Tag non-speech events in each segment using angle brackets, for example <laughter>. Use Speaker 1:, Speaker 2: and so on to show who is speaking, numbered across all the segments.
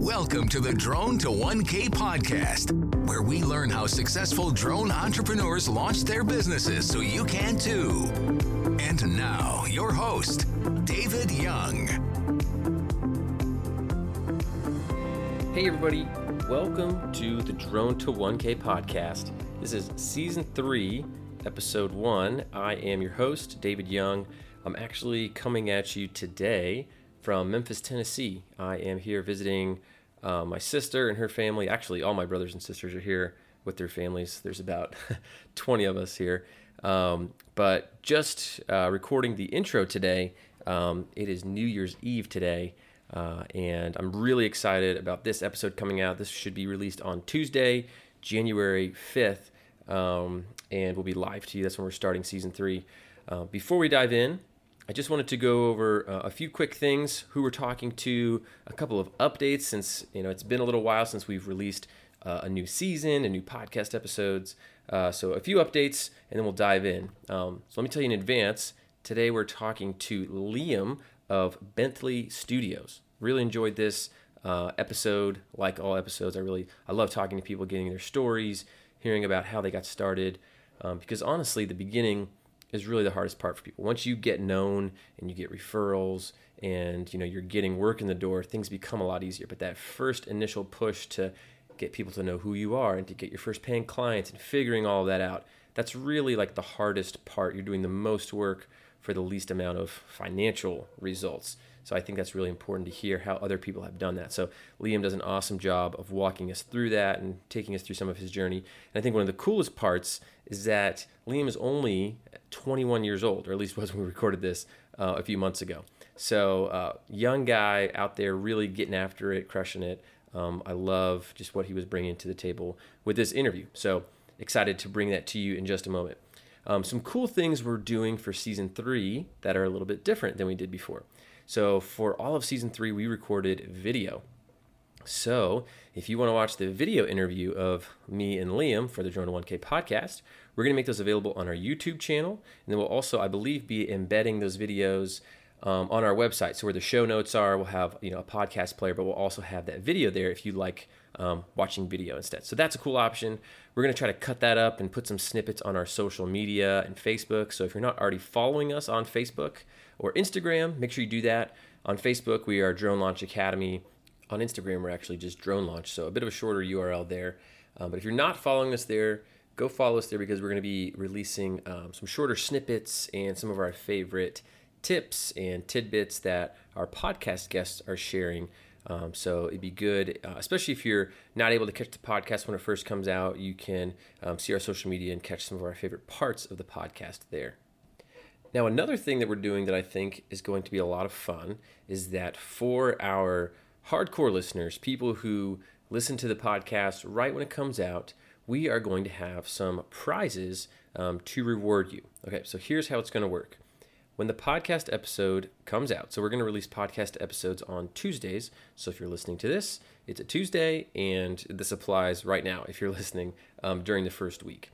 Speaker 1: Welcome to the Drone to 1K podcast, where we learn how successful drone entrepreneurs launch their businesses so you can too. And now, your host, David Young.
Speaker 2: Hey, everybody, welcome to the Drone to 1K podcast. This is season three, episode one. I am your host, David Young. I'm actually coming at you today from Memphis, Tennessee. I am here visiting uh, my sister and her family. Actually, all my brothers and sisters are here with their families. There's about <laughs> 20 of us here. Um, but just uh, recording the intro today, um, it is New Year's Eve today. Uh, and I'm really excited about this episode coming out. This should be released on Tuesday, January 5th, um, and we'll be live to you. That's when we're starting season three. Uh, before we dive in, I just wanted to go over uh, a few quick things, who we're talking to, a couple of updates since you know it's been a little while since we've released uh, a new season and new podcast episodes. Uh, so a few updates, and then we'll dive in. Um, so let me tell you in advance. Today we're talking to Liam of Bentley Studios. Really enjoyed this uh, episode. Like all episodes, I really I love talking to people, getting their stories, hearing about how they got started. Um, because honestly, the beginning is really the hardest part for people. Once you get known and you get referrals and you know you're getting work in the door, things become a lot easier. But that first initial push to get people to know who you are and to get your first paying clients and figuring all that out, that's really like the hardest part. You're doing the most work for the least amount of financial results. So I think that's really important to hear how other people have done that. So Liam does an awesome job of walking us through that and taking us through some of his journey. And I think one of the coolest parts is that Liam is only 21 years old, or at least <laughs> was when we recorded this uh, a few months ago. So uh, young guy out there really getting after it, crushing it. Um, I love just what he was bringing to the table with this interview. So excited to bring that to you in just a moment. Um, some cool things we're doing for season three that are a little bit different than we did before. So for all of season three, we recorded video. So if you want to watch the video interview of me and Liam for the Drone 1K podcast, we're going to make those available on our YouTube channel. And then we'll also, I believe, be embedding those videos um, on our website. So where the show notes are, we'll have you know a podcast player, but we'll also have that video there if you like um, watching video instead. So that's a cool option. We're going to try to cut that up and put some snippets on our social media and Facebook. So if you're not already following us on Facebook, or Instagram, make sure you do that. On Facebook, we are Drone Launch Academy. On Instagram, we're actually just Drone Launch, so a bit of a shorter URL there. Um, but if you're not following us there, go follow us there because we're going to be releasing um, some shorter snippets and some of our favorite tips and tidbits that our podcast guests are sharing. Um, so it'd be good, uh, especially if you're not able to catch the podcast when it first comes out, you can um, see our social media and catch some of our favorite parts of the podcast there. Now, another thing that we're doing that I think is going to be a lot of fun is that for our hardcore listeners, people who listen to the podcast right when it comes out, we are going to have some prizes um, to reward you. Okay, so here's how it's going to work. When the podcast episode comes out, so we're going to release podcast episodes on Tuesdays. So if you're listening to this, it's a Tuesday, and this applies right now if you're <laughs> listening um, during the first week.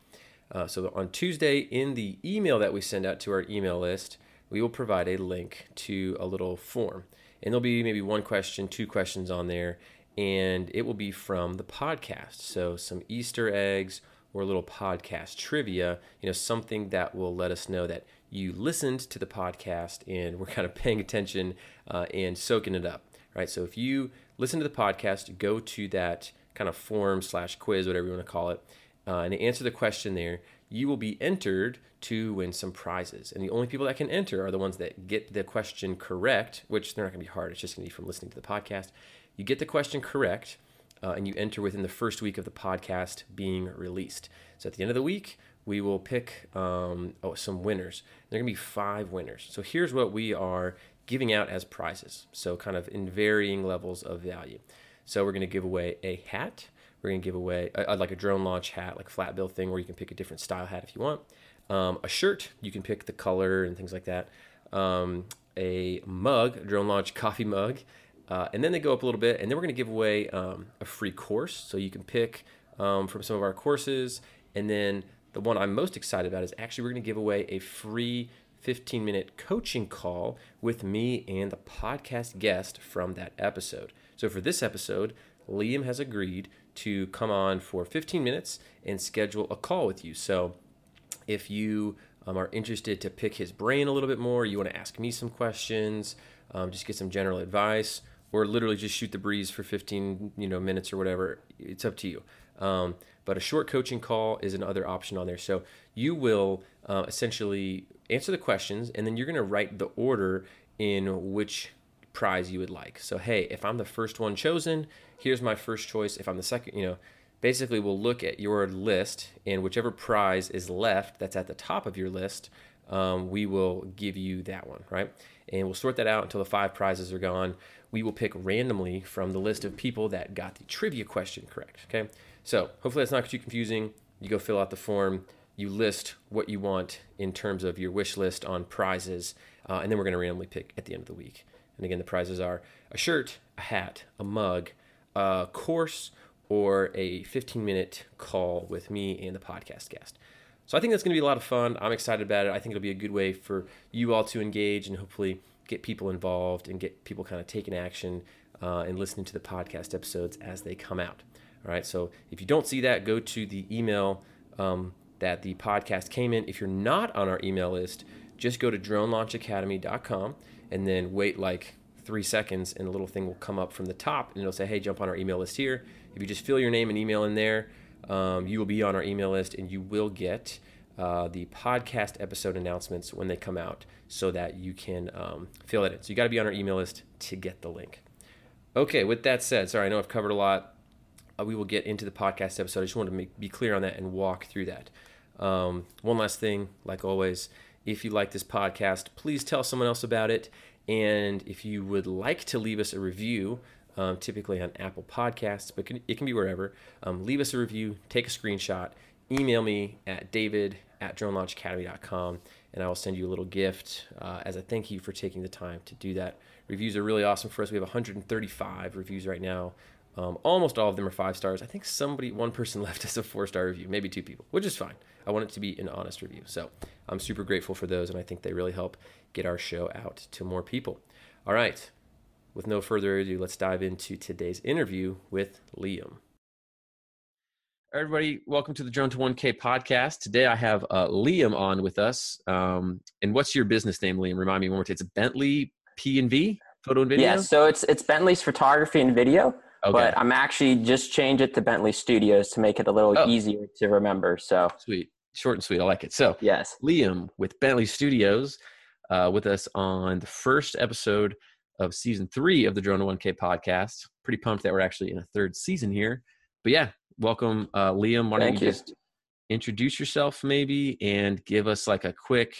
Speaker 2: Uh, so on Tuesday, in the email that we send out to our email list, we will provide a link to a little form. And there'll be maybe one question, two questions on there, and it will be from the podcast. So some Easter eggs or a little podcast trivia, you know, something that will let us know that you listened to the podcast and we're <laughs> kind of paying attention uh, and soaking it up, right? So if you listen to the podcast, go to that kind of form slash quiz, whatever you want to call it, uh, and answer the question there, you will be entered to win some prizes. And the only people that can enter are the ones that get the question correct, which they're not going to be hard. It's just going to be from listening to the podcast. You get the question correct, uh, and you enter within the first week of the podcast being released. So at the end of the week, we will pick um, oh, some winners. There are going to be five winners. So here's what we are giving out as prizes. So kind of in varying levels of value. So we're going to give away a hat. We're going to give away a, like a drone launch hat, like flat bill thing where you can pick a different style hat if you want. Um, a shirt, you can pick the color and things like that. Um, a mug, a drone launch <laughs> coffee mug. Uh, and then they go up a little bit, and then we're going to give away um, a free course. So you can pick um, from some of our courses. And then the one I'm most excited about is actually we're going to give away a free 15 minute coaching call with me and the podcast guest from that episode. So for this episode, Liam has agreed to come on for 15 minutes and schedule a call with you. So if you um, are interested to pick his brain a little bit more, you want to ask me some questions, um, just get some general advice, or literally just shoot the breeze for 15 you know minutes or whatever. It's up to you. Um, but a short coaching call is another option on there. So you will uh, essentially answer the questions, and then you're going to write the order in which prize you would like. So hey, if I'm the first one chosen, here's my first choice. If I'm the second, you know, basically we'll look at your list and whichever prize is left that's at the top of your list, um, we will give you that one, right? And we'll sort that out until the five prizes are gone. We will pick randomly from the list of people that got the trivia question correct. Okay, so hopefully that's not too confusing. You go fill out the form, you list what you want in terms of your wish list on prizes, uh, and then we're going to randomly pick at the end of the week. And again, the prizes are a shirt, a hat, a mug, a course, or a 15 minute call with me and the podcast guest. So I think that's going to be a lot of fun. I'm excited about it. I think it'll be a good way for you all to engage and hopefully get people involved and get people kind of taking action uh, and listening to the podcast episodes as they come out. All right. So if you don't see that, go to the email um, that the podcast came in. If you're not on our email list, just go to dronelaunchacademy.com and then wait like three seconds and a little thing will come up from the top and it'll say, hey, jump on our email list here. If you just fill your name and email in there, um, you will be on our email list and you will get uh, the podcast episode announcements when they come out so that you can um, fill it in. So you got to be on our email list to get the link. Okay, with that said, sorry, I know I've covered a lot. Uh, we will get into the podcast episode. I just wanted to make, be clear on that and walk through that. Um, one last thing, like always, if you like this podcast, please tell someone else about it. And if you would like to leave us a review, um, typically on Apple Podcasts, but it can be wherever, um, leave us a review, take a screenshot, email me at david at dronelaunchacademy.com, and I will send you a little gift uh, as a thank you for taking the time to do that. Reviews are really awesome for us. We have 135 reviews right now. Um, almost all of them are five stars. I think somebody, one person <laughs> left us a four star review, maybe two people, which is fine. I want it to be an honest review. So I'm super grateful for those, and I think they really help get our show out to more people. All right, with no further ado, let's dive into today's interview with Liam. Everybody, welcome to the Drone to 1K podcast. Today I have uh, Liam on with us. Um, and what's your business name, Liam? Remind me one more time. It's Bentley P and V Photo and Video.
Speaker 3: Yeah, so it's it's Bentley's photography and video. Okay. But I'm actually just change it to Bentley Studios to make it a little oh. easier to remember. So
Speaker 2: sweet, short and sweet. I like it. So
Speaker 3: yes,
Speaker 2: Liam with Bentley Studios, uh, with us on the first episode of season three of the Drone 1K podcast. Pretty pumped that we're actually in a third season here. But yeah, welcome, uh, Liam. Why don't you, you just introduce yourself maybe and give us like a quick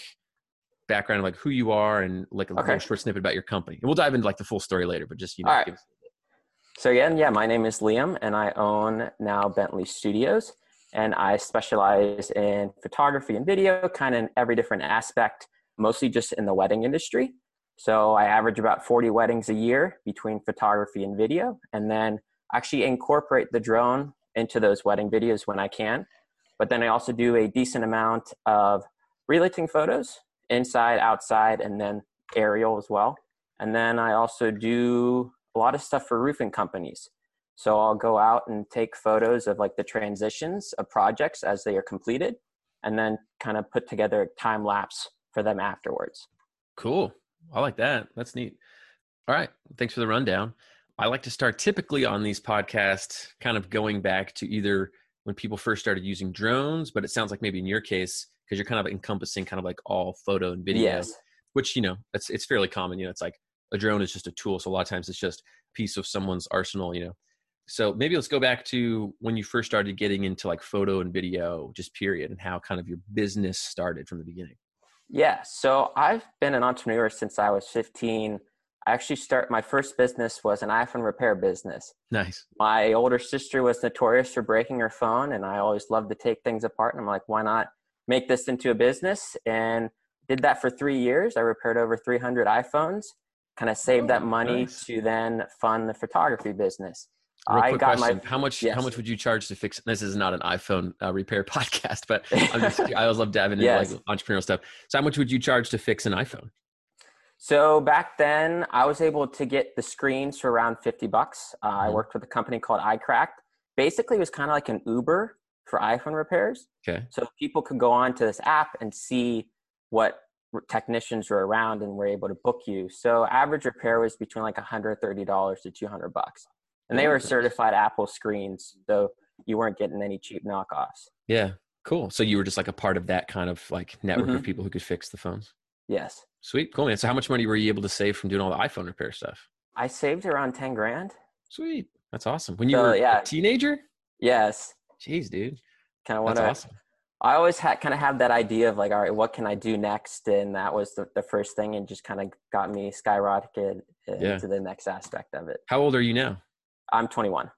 Speaker 2: background of like who you are and like a okay. little short snippet about your company. And we'll dive into like the full story later, but just, you know,
Speaker 3: All right. So again, yeah, my name is Liam and I own now Bentley Studios and I specialize in photography and video, kind of in every different aspect, mostly just in the wedding industry. So I average about 40 weddings a year between photography and video, and then actually incorporate the drone into those wedding videos when I can. But then I also do a decent amount of real estate photos, inside, outside, and then aerial as well. And then I also do a lot of stuff for roofing companies. So I'll go out and take photos of like the transitions of projects as they are completed, and then kind of put together a time lapse for them afterwards.
Speaker 2: Cool. I like that. That's neat. All right. Thanks for the rundown. I like to start typically on these podcasts, kind of going back to either when people first started using drones, but it sounds like maybe in your case, because you're kind of encompassing kind of like all photo and video,
Speaker 3: yes.
Speaker 2: which, you know, it's, it's fairly common. You know, it's like a drone is just a tool. So a lot of times it's just a piece of someone's arsenal, you know. So maybe let's go back to when you first started getting into like photo and video, just period, and how kind of your business started from the beginning.
Speaker 3: Yeah. So I've been an entrepreneur since I was 15. I actually start my first business was an iPhone repair business.
Speaker 2: Nice.
Speaker 3: My older sister was notorious for breaking her phone and I always loved to take things apart and I'm like, why not make this into a business? And did that for three years. I repaired over 300 iPhones, kind of saved oh, that money nice. to then fund the photography business.
Speaker 2: Real
Speaker 3: I
Speaker 2: quick
Speaker 3: got
Speaker 2: question:
Speaker 3: my
Speaker 2: How much?
Speaker 3: yes.
Speaker 2: How much would you charge to fix? This is not an iPhone uh, repair <laughs> podcast, but just, <laughs> I always love diving into
Speaker 3: Yes.
Speaker 2: like entrepreneurial stuff. So, how much would you charge to fix an iPhone?
Speaker 3: So back then, I was able to get the screens for around 50 bucks. Uh, I
Speaker 2: Mhm.
Speaker 3: worked with a company called iCracked. Basically, it was kind of like an Uber for iPhone repairs.
Speaker 2: Okay.
Speaker 3: So people could go on to this app and see what technicians were around and were able to book you. So average repair was between like $130 to 200 bucks. And they were certified Apple screens, so you weren't getting any cheap knockoffs.
Speaker 2: Yeah. Cool. So you were just like a part of that kind of like network of
Speaker 3: Mhm.
Speaker 2: people who could fix the phones.
Speaker 3: Yes.
Speaker 2: Sweet. Cool, man. So, how much money were you able to save from doing all the iPhone repair stuff?
Speaker 3: I saved around 10 grand.
Speaker 2: Sweet. That's awesome. When you
Speaker 3: So,
Speaker 2: were
Speaker 3: yeah.
Speaker 2: a teenager?
Speaker 3: Yes.
Speaker 2: Jeez, dude.
Speaker 3: Kind of want
Speaker 2: That's
Speaker 3: to
Speaker 2: awesome.
Speaker 3: I always had kind of have that idea of like, all right, what can I do next? And that was the, the first thing and just kind of got me skyrocketed
Speaker 2: Yeah.
Speaker 3: into the next aspect of it.
Speaker 2: How old are you now?
Speaker 3: I'm 21.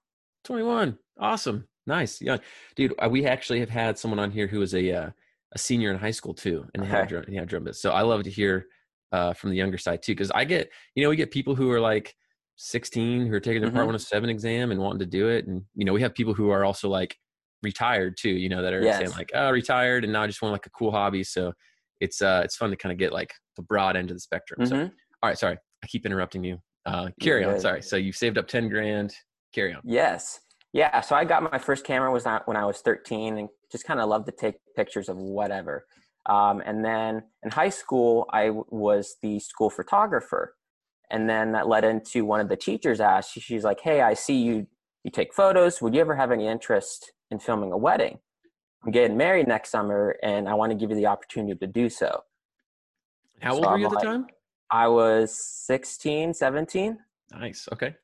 Speaker 2: 21. Awesome. Nice. Yeah. Dude, uh, we actually have had someone on here who was a uh, a senior in high school too, and they had drum, he had drum bass. So I love to hear uh, from the younger side too, because I get, you know, we get people who are like 16 who are taking their Part 107 exam and wanting to do it, and you know, we have people who are also like retired too, you know, that are saying like, oh, retired, and now I just want like a cool hobby. So it's uh, it's fun to kind of get like the broad end of the spectrum. So,
Speaker 3: Mhm.
Speaker 2: all right, sorry, I keep interrupting you. Uh, carry
Speaker 3: You're
Speaker 2: on.
Speaker 3: good.
Speaker 2: Sorry. So you saved up 10 grand. Carry on.
Speaker 3: Yes. Yeah. So I got my first camera was not when I was 13 and just kind of loved to take pictures of whatever. Um, and then in high school, I w- was the school photographer. And then that led into one of the teachers asked, she's like, Hey, I see you, you take photos. Would you ever have any interest in filming a wedding? I'm getting married next summer and I want to give you the opportunity to do so.
Speaker 2: How old
Speaker 3: So
Speaker 2: were
Speaker 3: I'm
Speaker 2: you at the time?
Speaker 3: I was 16, 17
Speaker 2: Nice. Okay.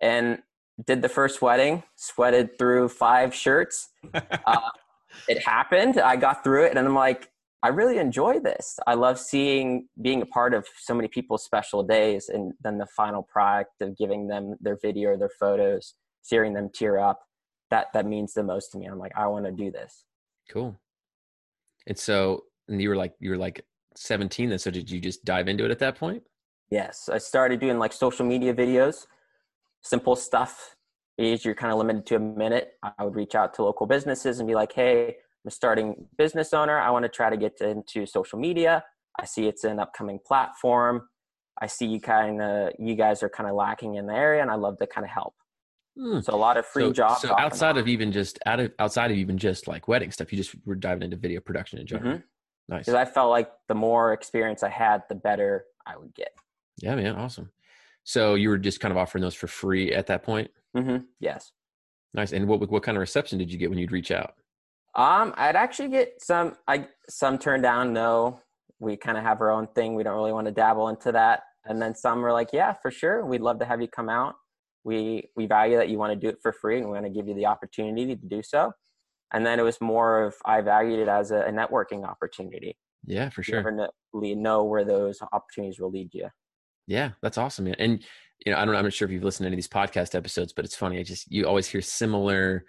Speaker 3: and did the first wedding, sweated through five shirts. <laughs> Uh, it happened. I got through it, and I'm like, I really enjoy this. I love seeing being a part of so many people's special days, and then the final product of giving them their video or their photos, seeing them tear up. That that means the most to me. I'm like, I want to do this.
Speaker 2: Cool. And so, and you were like, you were like 17 then. So did you just dive into it at that point?
Speaker 3: Yes, I started doing like social media videos, simple stuff. Is you're kind of limited to a minute. I would reach out to local businesses and be like, "Hey, I'm a starting business owner. I want to try to get into social media. I see it's an upcoming platform. I see you kind of, you guys are kind of lacking in the area, and I love to kind of help.
Speaker 2: Hmm.
Speaker 3: So a lot of free
Speaker 2: so,
Speaker 3: jobs.
Speaker 2: so outside of even just out of outside of even just like wedding stuff, you just were diving into video production in general.
Speaker 3: Mhm.
Speaker 2: Nice.
Speaker 3: because I felt like the more experience I had, the better I would get.
Speaker 2: Yeah, man. Awesome. So you were just kind of offering those for free at that point.
Speaker 3: Mm-hmm. Yes.
Speaker 2: Nice. And what what kind of reception did you get when you'd reach out?
Speaker 3: Um, I'd actually get some. I some turned down. No, we kind of have our own thing. We don't really want to dabble into that. And then some were like, "Yeah, for sure. We'd love to have you come out. We we value that you want to do it for free, and we want to give you the opportunity to do so." And then it was more of I valued it as a, a networking opportunity.
Speaker 2: Yeah, for
Speaker 3: You
Speaker 2: sure.
Speaker 3: never know, where those opportunities will lead you.
Speaker 2: Yeah, that's awesome, man. And you know, I don't, I'm not sure if you've listened to any of these podcast episodes, but it's funny. I just you always hear similar,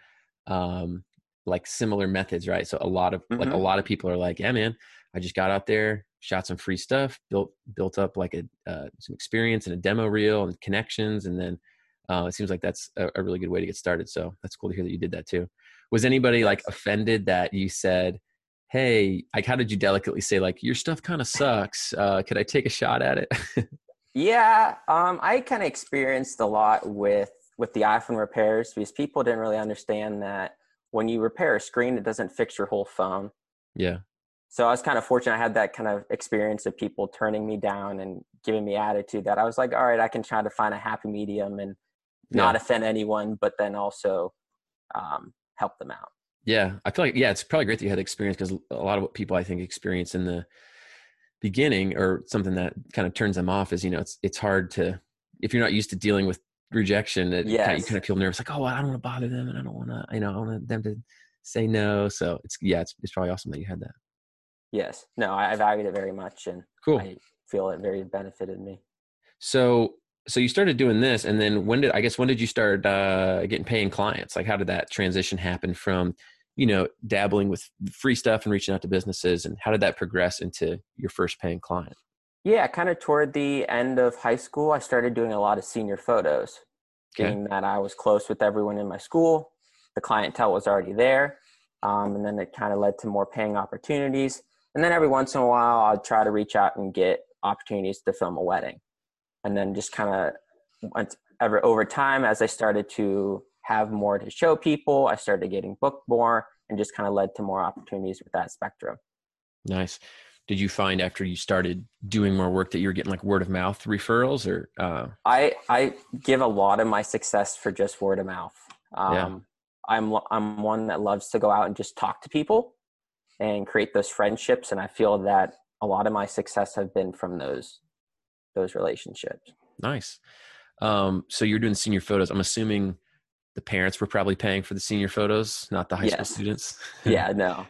Speaker 2: um, like similar methods, right? So a lot of like a
Speaker 3: Mhm.
Speaker 2: lot of people are like, yeah, man, I just got out there, shot some free stuff, built built up like a uh, some experience and a demo reel and connections, and then uh, it seems like that's a, a really good way to get started. So that's cool to hear that you did that too. Was anybody like offended that you said? Hey, like, how did you delicately say, like, your stuff kind of sucks? Uh, could I take a shot at it? <laughs>
Speaker 3: Yeah, um, I kind of experienced a lot with with the iPhone repairs because people didn't really understand that when you repair a screen, it doesn't fix your whole phone.
Speaker 2: yeah.
Speaker 3: So I was kind of fortunate. I had that kind of experience of people turning me down and giving me attitude that I was like, all right, I can try to find a happy medium and not offend anyone, but then also um, help them out.
Speaker 2: Yeah, I feel like yeah, it's probably great that you had the experience because a lot of what people I think experience in the beginning or something that kind of turns them off is you know it's it's hard to if you're not used to dealing with rejection, it kind of, you kind of feel nervous like oh I don't want to bother them and I don't want to you know I want them to say no. So it's yeah, it's it's probably awesome that you had that.
Speaker 3: Yes, no, I, I valued it very much, and
Speaker 2: Cool.
Speaker 3: I feel it very benefited me.
Speaker 2: So so you started doing this and then when did I guess when did you start uh getting paying clients? Like how did that transition happen from you know dabbling with free stuff and reaching out to businesses and how did that progress into your first paying client?
Speaker 3: Yeah, kind of toward the end of high school, I started doing a lot of senior photos. being that I was close with everyone in my school. The clientele was already there. Um, and then it kind of led to more paying opportunities. And then every once in a while, I'd try to reach out and get opportunities to film a wedding. And then just kind of ever over time, as I started to have more to show people, I started getting booked more and just kind of led to more opportunities with that spectrum.
Speaker 2: Nice. Did you find after you started doing more work that you were getting like word of mouth referrals or? Uh...
Speaker 3: I, I give a lot of my success for just word of mouth. Um, yeah. I'm, I'm one that loves to go out and just talk to people and create those friendships. And I feel that a lot of my success have been from those, those relationships.
Speaker 2: Nice. Um, so you're doing senior photos. I'm assuming the parents were probably paying for the senior photos, not the high yes. school students. <laughs>
Speaker 3: yeah, no.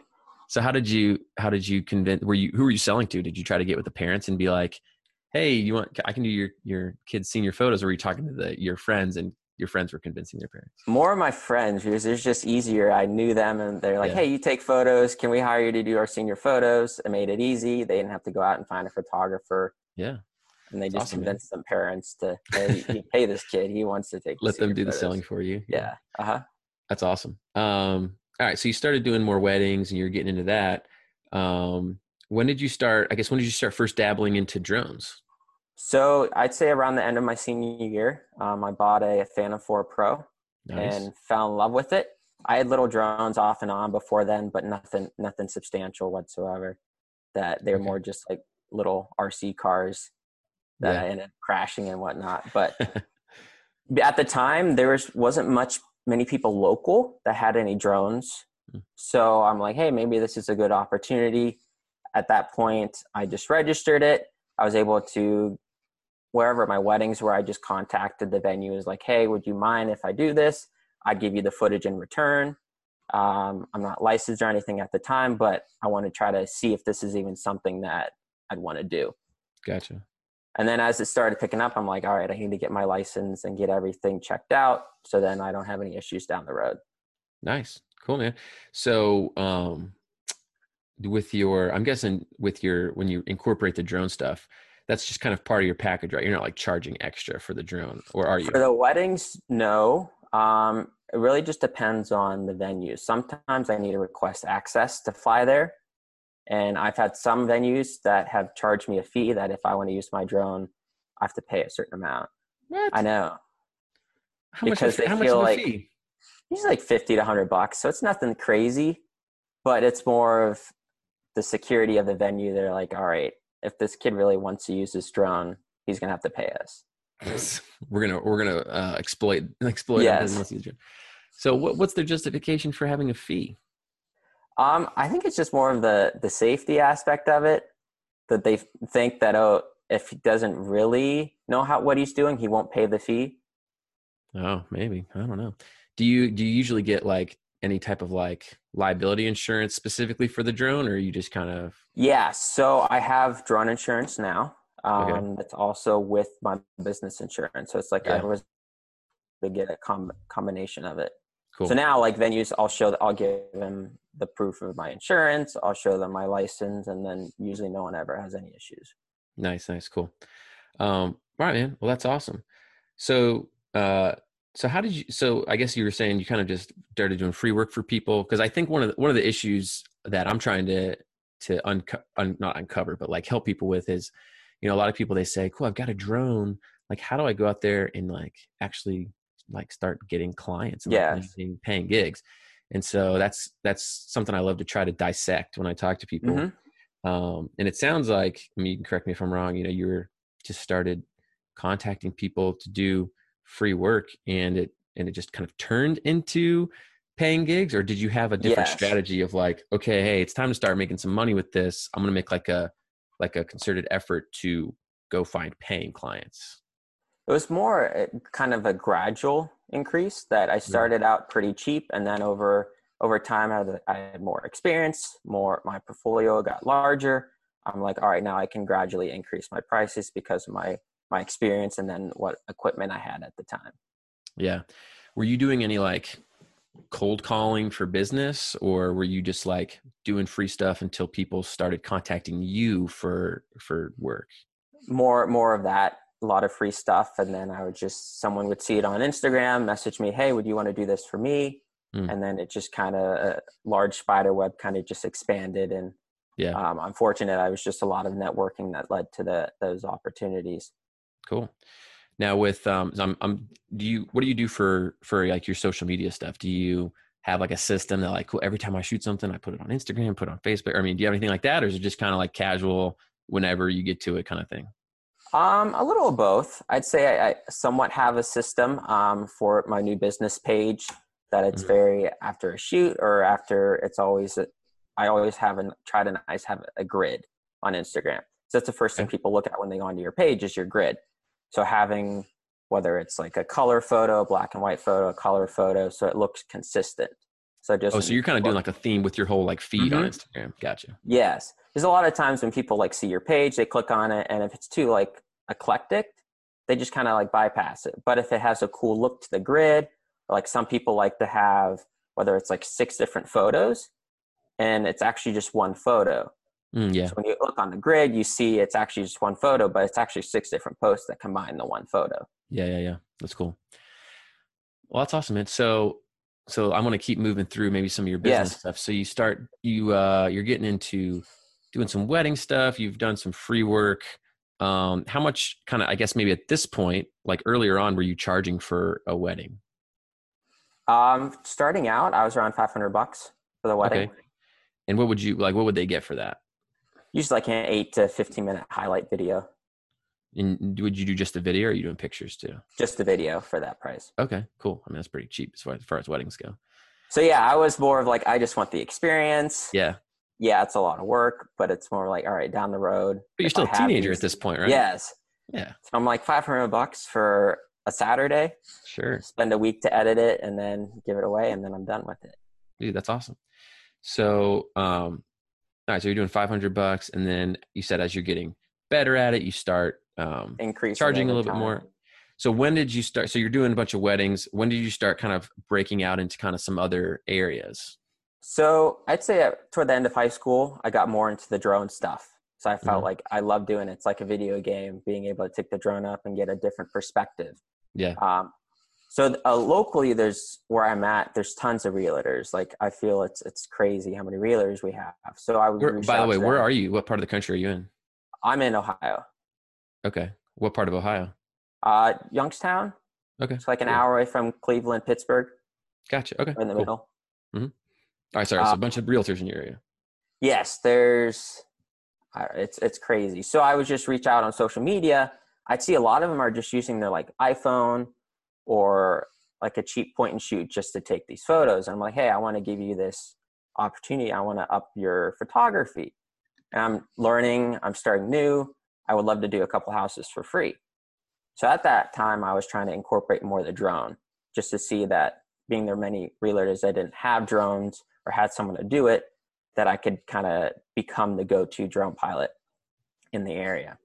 Speaker 2: So how did you how did you convince were you who were you selling to? Did you try to get with the parents and be like, "Hey, you want I can do your your kids senior photos," or were you talking to the your friends and your friends were convincing their parents?
Speaker 3: More of my friends because it's just easier. I knew them and they're like, yeah. "Hey, you take photos. Can we hire you to do our senior photos?" It made it easy. They didn't have to go out and find a photographer.
Speaker 2: Yeah
Speaker 3: and they just awesome, convince man. some parents to hey, pay this kid. He wants to take.
Speaker 2: Let them do photos. the selling for you.
Speaker 3: Yeah. Uh huh.
Speaker 2: That's awesome. Um, all right, so you started doing more weddings, and you're getting into that. Um, when did you start? I guess when did you start first dabbling into drones?
Speaker 3: So I'd say around the end of my senior year, um, I bought a Phantom 4 Pro nice. and fell in love with it. I had little drones off and on before then, but nothing, nothing substantial whatsoever. That they were okay. more just like little RC cars that yeah. I ended up crashing and whatnot. But <laughs> at the time, there was wasn't much many people local that had any drones. Hmm. So I'm like, hey, maybe this is a good opportunity. At that point, I just registered it. I was able to wherever my weddings were, I just contacted the venue. Was like, hey, would you mind if I do this? I'd give you the footage in return. Um, I'm not licensed or anything at the time, but I want to try to see if this is even something that I'd want to do.
Speaker 2: Gotcha.
Speaker 3: And then as it started picking up, I'm like, all right, I need to get my license and get everything checked out so then I don't have any issues down the road.
Speaker 2: Nice. Cool, man. So, um, with your, I'm guessing with your, when you incorporate the drone stuff, that's just kind of part of your package, right? You're not like charging extra for the drone, or are you?
Speaker 3: For the weddings, no. Um, it really just depends on the venue. Sometimes I need to request access to fly there. And I've had some venues that have charged me a fee that if I want to use my drone, I have to pay a certain amount.
Speaker 2: What?
Speaker 3: I know.
Speaker 2: How because much, they how feel
Speaker 3: like
Speaker 2: fee?
Speaker 3: It's like fifty to hundred bucks, so it's nothing crazy, but it's more of the security of the venue. They're like, all right, if this kid really wants to use this drone, he's gonna have to pay us. <laughs>
Speaker 2: we're gonna we're gonna uh, exploit exploit.
Speaker 3: Yes.
Speaker 2: So what, what's their justification for having a fee?
Speaker 3: Um, I think it's just more of the the safety aspect of it that they think that oh, if he doesn't really know how what he's doing, he won't pay the fee.
Speaker 2: Oh, maybe I don't know. Do you do you usually get like any type of like liability insurance specifically for the drone, or you just kind of?
Speaker 3: Yeah, so I have drone insurance now. Um, okay. It's also with my business insurance, so it's like yeah. I was to get a com- combination of it. Cool. So now, like venues, I'll show, I'll give them the proof of my insurance. I'll show them my license, and then usually no one ever has any issues.
Speaker 2: Nice, nice, cool. Um, all right, man. Well, that's awesome. So, uh, so how did you? So, I guess you were saying you kind of just started doing free work for people because I think one of the, one of the issues that I'm trying to to unco- un, not uncover, but like help people with is, you know, a lot of people they say, "Cool, I've got a drone. Like, how do I go out there and like actually like start getting clients and
Speaker 3: yeah.
Speaker 2: like, paying gigs?" and so that's that's something i love to try to dissect when i talk to people mm-hmm. um, and it sounds like i mean you can correct me if i'm wrong you know you were just started contacting people to do free work and it and it just kind of turned into paying gigs or did you have a different yes. strategy of like okay hey it's time to start making some money with this i'm going to make like a like a concerted effort to go find paying clients
Speaker 3: it was more eh, kind of a gradual increase that I started out pretty cheap and then over over time I had, I had more experience, more my portfolio got larger. I'm like, all right, now I can gradually increase my prices because of my my experience and then what equipment I had at the time.
Speaker 2: Yeah. Were you doing any like cold calling for business or were you just like doing free stuff until people started contacting you for for work?
Speaker 3: More more of that a lot of free stuff and then i would just someone would see it on instagram message me hey would you want to do this for me
Speaker 2: Mm.
Speaker 3: and then it just kind of a large spider web kind of just expanded and
Speaker 2: Yeah.
Speaker 3: um, i'm fortunate i was just a lot of networking that led to the those opportunities
Speaker 2: Cool. Now with um, I'm, I'm, do you what do you do for for like your social media stuff? Do you have like a system that like cool, every time I shoot something, I put it on Instagram, put it on Facebook? I mean, do you have anything like that, or is it just kind of like casual whenever you get to it kind of thing?
Speaker 3: Um, a little of both. I'd say I, I somewhat have a system um, for my new business page that it's
Speaker 2: Mhm.
Speaker 3: very after a shoot or after it's always a, I always have and try to nice have a grid on Instagram. So that's the first thing people look at when they go onto your page is your grid. So having whether it's like a color photo, black and white photo, a color photo, so it looks consistent. So just
Speaker 2: Oh, so you're kind of doing like a theme with your whole like feed on Instagram. Gotcha.
Speaker 3: Yes. There's a lot of times when people like see your page, they click on it, and if it's too like eclectic, they just kind of like bypass it. But if it has a cool look to the grid, like some people like to have whether it's like six different photos and it's actually just one photo.
Speaker 2: Mm, yeah.
Speaker 3: So when you look on the grid, you see it's actually just one photo, but it's actually six different posts that combine the one photo.
Speaker 2: Yeah, yeah, yeah. That's cool. Well, that's awesome, man. So, so I'm gonna keep moving through maybe some of your business
Speaker 3: Yes.
Speaker 2: stuff. So you start, you uh, you're getting into doing some wedding stuff. You've done some free work. Um, how much kind of, I guess maybe at this point, like earlier on, were you charging for a wedding?
Speaker 3: Um, starting out, I was around 500 bucks for the wedding.
Speaker 2: Okay. And what would you like? What would they get for that?
Speaker 3: Usually like an eight to 15 minute highlight video,
Speaker 2: And would you do just a video, or are you doing pictures too?
Speaker 3: just a video for that price.
Speaker 2: Okay, cool. I mean, that's pretty cheap as far as, far as weddings go.
Speaker 3: So yeah, I was more of like, I just want the experience.
Speaker 2: Yeah,
Speaker 3: Yeah, it's a lot of work, but it's more like, all right, down the road.
Speaker 2: but you're still
Speaker 3: I
Speaker 2: a teenager
Speaker 3: these-
Speaker 2: at this point, right?
Speaker 3: Yes.
Speaker 2: Yeah,
Speaker 3: So I'm like 500 bucks for a Saturday,
Speaker 2: sure.
Speaker 3: spend a week to edit it and then give it away and then I'm done with it.
Speaker 2: Dude, that's awesome. So, um, all right, so you're doing 500 bucks, and then you said as you're getting better at it, you start um,
Speaker 3: Increase
Speaker 2: charging a little bit more. So when did you start? So you're doing a bunch of weddings. When did you start kind of breaking out into kind of some other areas?
Speaker 3: So I'd say toward the end of high school, I got more into the drone stuff. So I felt
Speaker 2: Mhm.
Speaker 3: like I love doing it. It's like a video game, being able to take the drone up and get a different perspective.
Speaker 2: Yeah.
Speaker 3: Um, so uh, locally, there's where I'm at. There's tons of realtors. Like I feel it's it's crazy how many realtors we have. So I would.
Speaker 2: Where, by the way, where are you? What part of the country are you in?
Speaker 3: I'm in Ohio,
Speaker 2: Okay. What part of Ohio?
Speaker 3: uh, Youngstown.
Speaker 2: Okay.
Speaker 3: It's like an
Speaker 2: cool.
Speaker 3: hour away from Cleveland, Pittsburgh,
Speaker 2: Gotcha. Okay.
Speaker 3: in the
Speaker 2: cool.
Speaker 3: middle.
Speaker 2: All right. Sorry. so
Speaker 3: Uh,
Speaker 2: a bunch of realtors in your area.
Speaker 3: Yes, there's. uh, It's it's crazy. So I would just reach out on social media. I'd see a lot of them are just using their like iPhone or like a cheap point and shoot just to take these photos. And I'm like, hey, I want to give you this opportunity. I want to up your photography. And I'm learning. I'm starting new. I would love to do a couple houses for free. So at that time, I was trying to incorporate more of the drone, just to see that being there many realtors that didn't have drones or had someone to do it, that I could kind of become the go-to drone pilot in the area.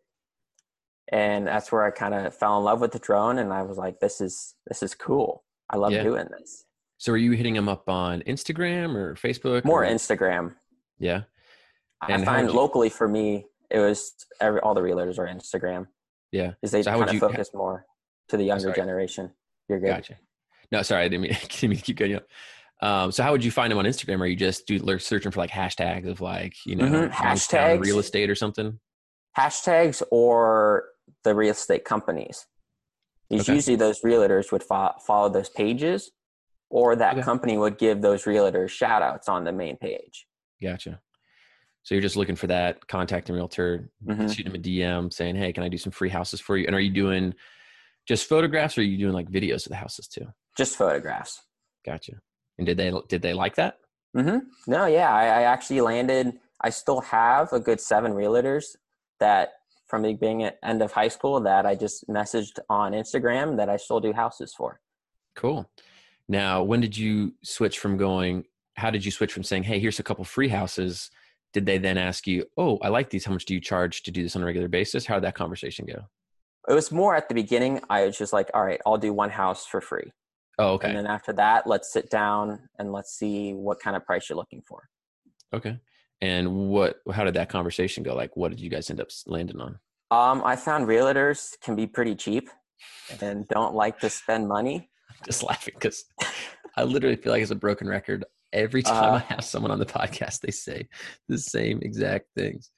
Speaker 3: And that's where I kind of fell in love with the drone, and I was like, "This is this is cool. I love
Speaker 2: Yeah.
Speaker 3: doing this."
Speaker 2: So are you hitting them up on Instagram or Facebook?
Speaker 3: More
Speaker 2: or-
Speaker 3: Instagram.
Speaker 2: Yeah.
Speaker 3: I
Speaker 2: And how
Speaker 3: find
Speaker 2: you-
Speaker 3: locally for me, it was every all the realtors are Instagram
Speaker 2: Yeah.
Speaker 3: because they
Speaker 2: So
Speaker 3: kind of focus more to the younger generation. You're good.
Speaker 2: Gotcha. No, sorry, I didn't mean, <laughs> didn't mean to keep going up. Um, so how would you find them on Instagram? Are you just do searching for like hashtags of like you know
Speaker 3: Mhm, hashtags.
Speaker 2: real estate or something?
Speaker 3: hashtags or the real estate companies. Because
Speaker 2: Okay.
Speaker 3: usually those realtors would fo- follow those pages, or that
Speaker 2: Okay.
Speaker 3: company would give those realtors shout outs on the main page.
Speaker 2: Gotcha. So you're just looking for that contacting realtor,
Speaker 3: Mhm.
Speaker 2: shoot them a DM saying, "Hey, can I do some free houses for you?" And are you doing just photographs, or are you doing like videos of the houses too?
Speaker 3: Just photographs.
Speaker 2: Gotcha. And did they did they like that?
Speaker 3: hmm No, yeah, I, I actually landed. I still have a good seven realtors that from beginning at end of high school that I just messaged on Instagram that I still do houses for.
Speaker 2: Cool. Now, when did you switch from going? How did you switch from saying, "Hey, here's a couple free houses"? Did they then ask you, "Oh, I like these. How much do you charge to do this on a regular basis?" How did that conversation go?
Speaker 3: It was more at the beginning. I was just like, all right, I'll do one house for free.
Speaker 2: Oh, okay.
Speaker 3: And then after that, let's sit down and let's see what kind of price you're looking for.
Speaker 2: Okay. And what? How did that conversation go? Like, what did you guys end up landing on?
Speaker 3: Um, I found realtors can be pretty cheap <laughs> and don't like to spend money.
Speaker 2: Just laughing because I literally feel like it's a broken record. Every <laughs> time
Speaker 3: Uh,
Speaker 2: I have someone on the podcast, they say the same exact things.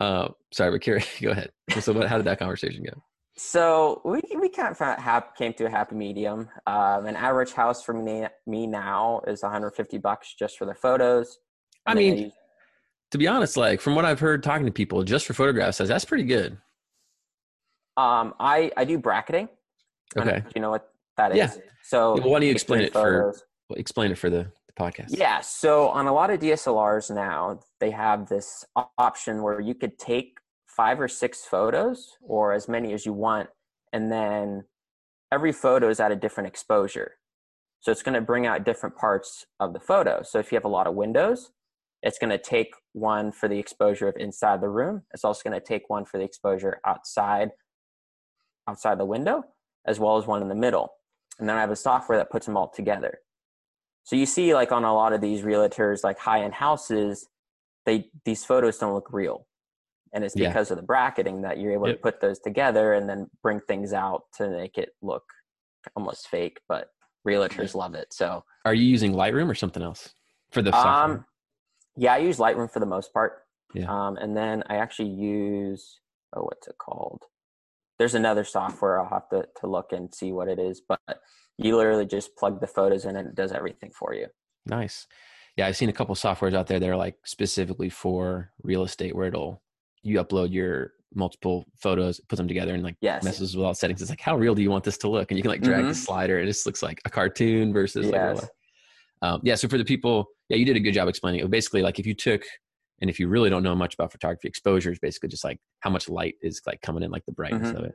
Speaker 2: Uh, sorry, but carry, <laughs> go ahead. So, what, how did that conversation go?
Speaker 3: So we we kind of came to a happy medium. Um, an average house for me me now is 150 bucks just for the photos.
Speaker 2: I mean,
Speaker 3: use-
Speaker 2: To be honest, like from what I've heard talking to people, just for photographs, says that's pretty good.
Speaker 3: um, I I do bracketing.
Speaker 2: Okay,
Speaker 3: you know what that is?
Speaker 2: Yeah.
Speaker 3: So
Speaker 2: well, why don't you explain it for-
Speaker 3: photos-
Speaker 2: well, explain it for the, the podcast.
Speaker 3: Yeah, so on a lot of DSLRs now, they have this option where you could take five or six photos or as many as you want, and then every photo is at a different exposure. So it's going to bring out different parts of the photo. So if you have a lot of windows, it's going to take one for the exposure of inside the room. It's also going to take one for the exposure outside outside the window, as well as one in the middle. And then I have a software that puts them all together. So you see, like on a lot of these realtors, like high-end houses, they these photos don't look real, and it's
Speaker 2: Yeah.
Speaker 3: because of the bracketing that you're able
Speaker 2: Yep.
Speaker 3: to put those together and then bring things out to make it look almost fake. But realtors love it. So
Speaker 2: Are you using Lightroom or something else for the software?
Speaker 3: um, yeah, I use Lightroom for the most part.
Speaker 2: Yeah.
Speaker 3: Um, and then I actually use oh, what's it called? There's another software I'll have to to look and see what it is, but you literally just plug the photos in and it does everything for you.
Speaker 2: Nice. Yeah, I've seen a couple softwares out there that are like specifically for real estate where it'll you upload your multiple photos, put them together and like
Speaker 3: Yes.
Speaker 2: messes with all settings. It's like, how real do you want this to look? And you can like drag the
Speaker 3: Mhm.
Speaker 2: slider. It just looks like a cartoon versus like
Speaker 3: Yes.
Speaker 2: life. Um, yeah. So for the people, yeah, you did a good job explaining it. Basically, like if you took, and if you really don't know much about photography, exposure is basically just like how much light is like coming in, like the brightness
Speaker 3: Mhm.
Speaker 2: of it.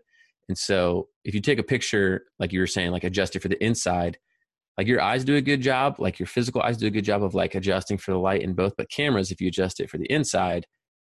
Speaker 2: And so if you take a picture, like you were saying, like adjust it for the inside, like your eyes do a good job, like your physical eyes do a good job of like adjusting for the light in both. But cameras, if you adjust it for the inside,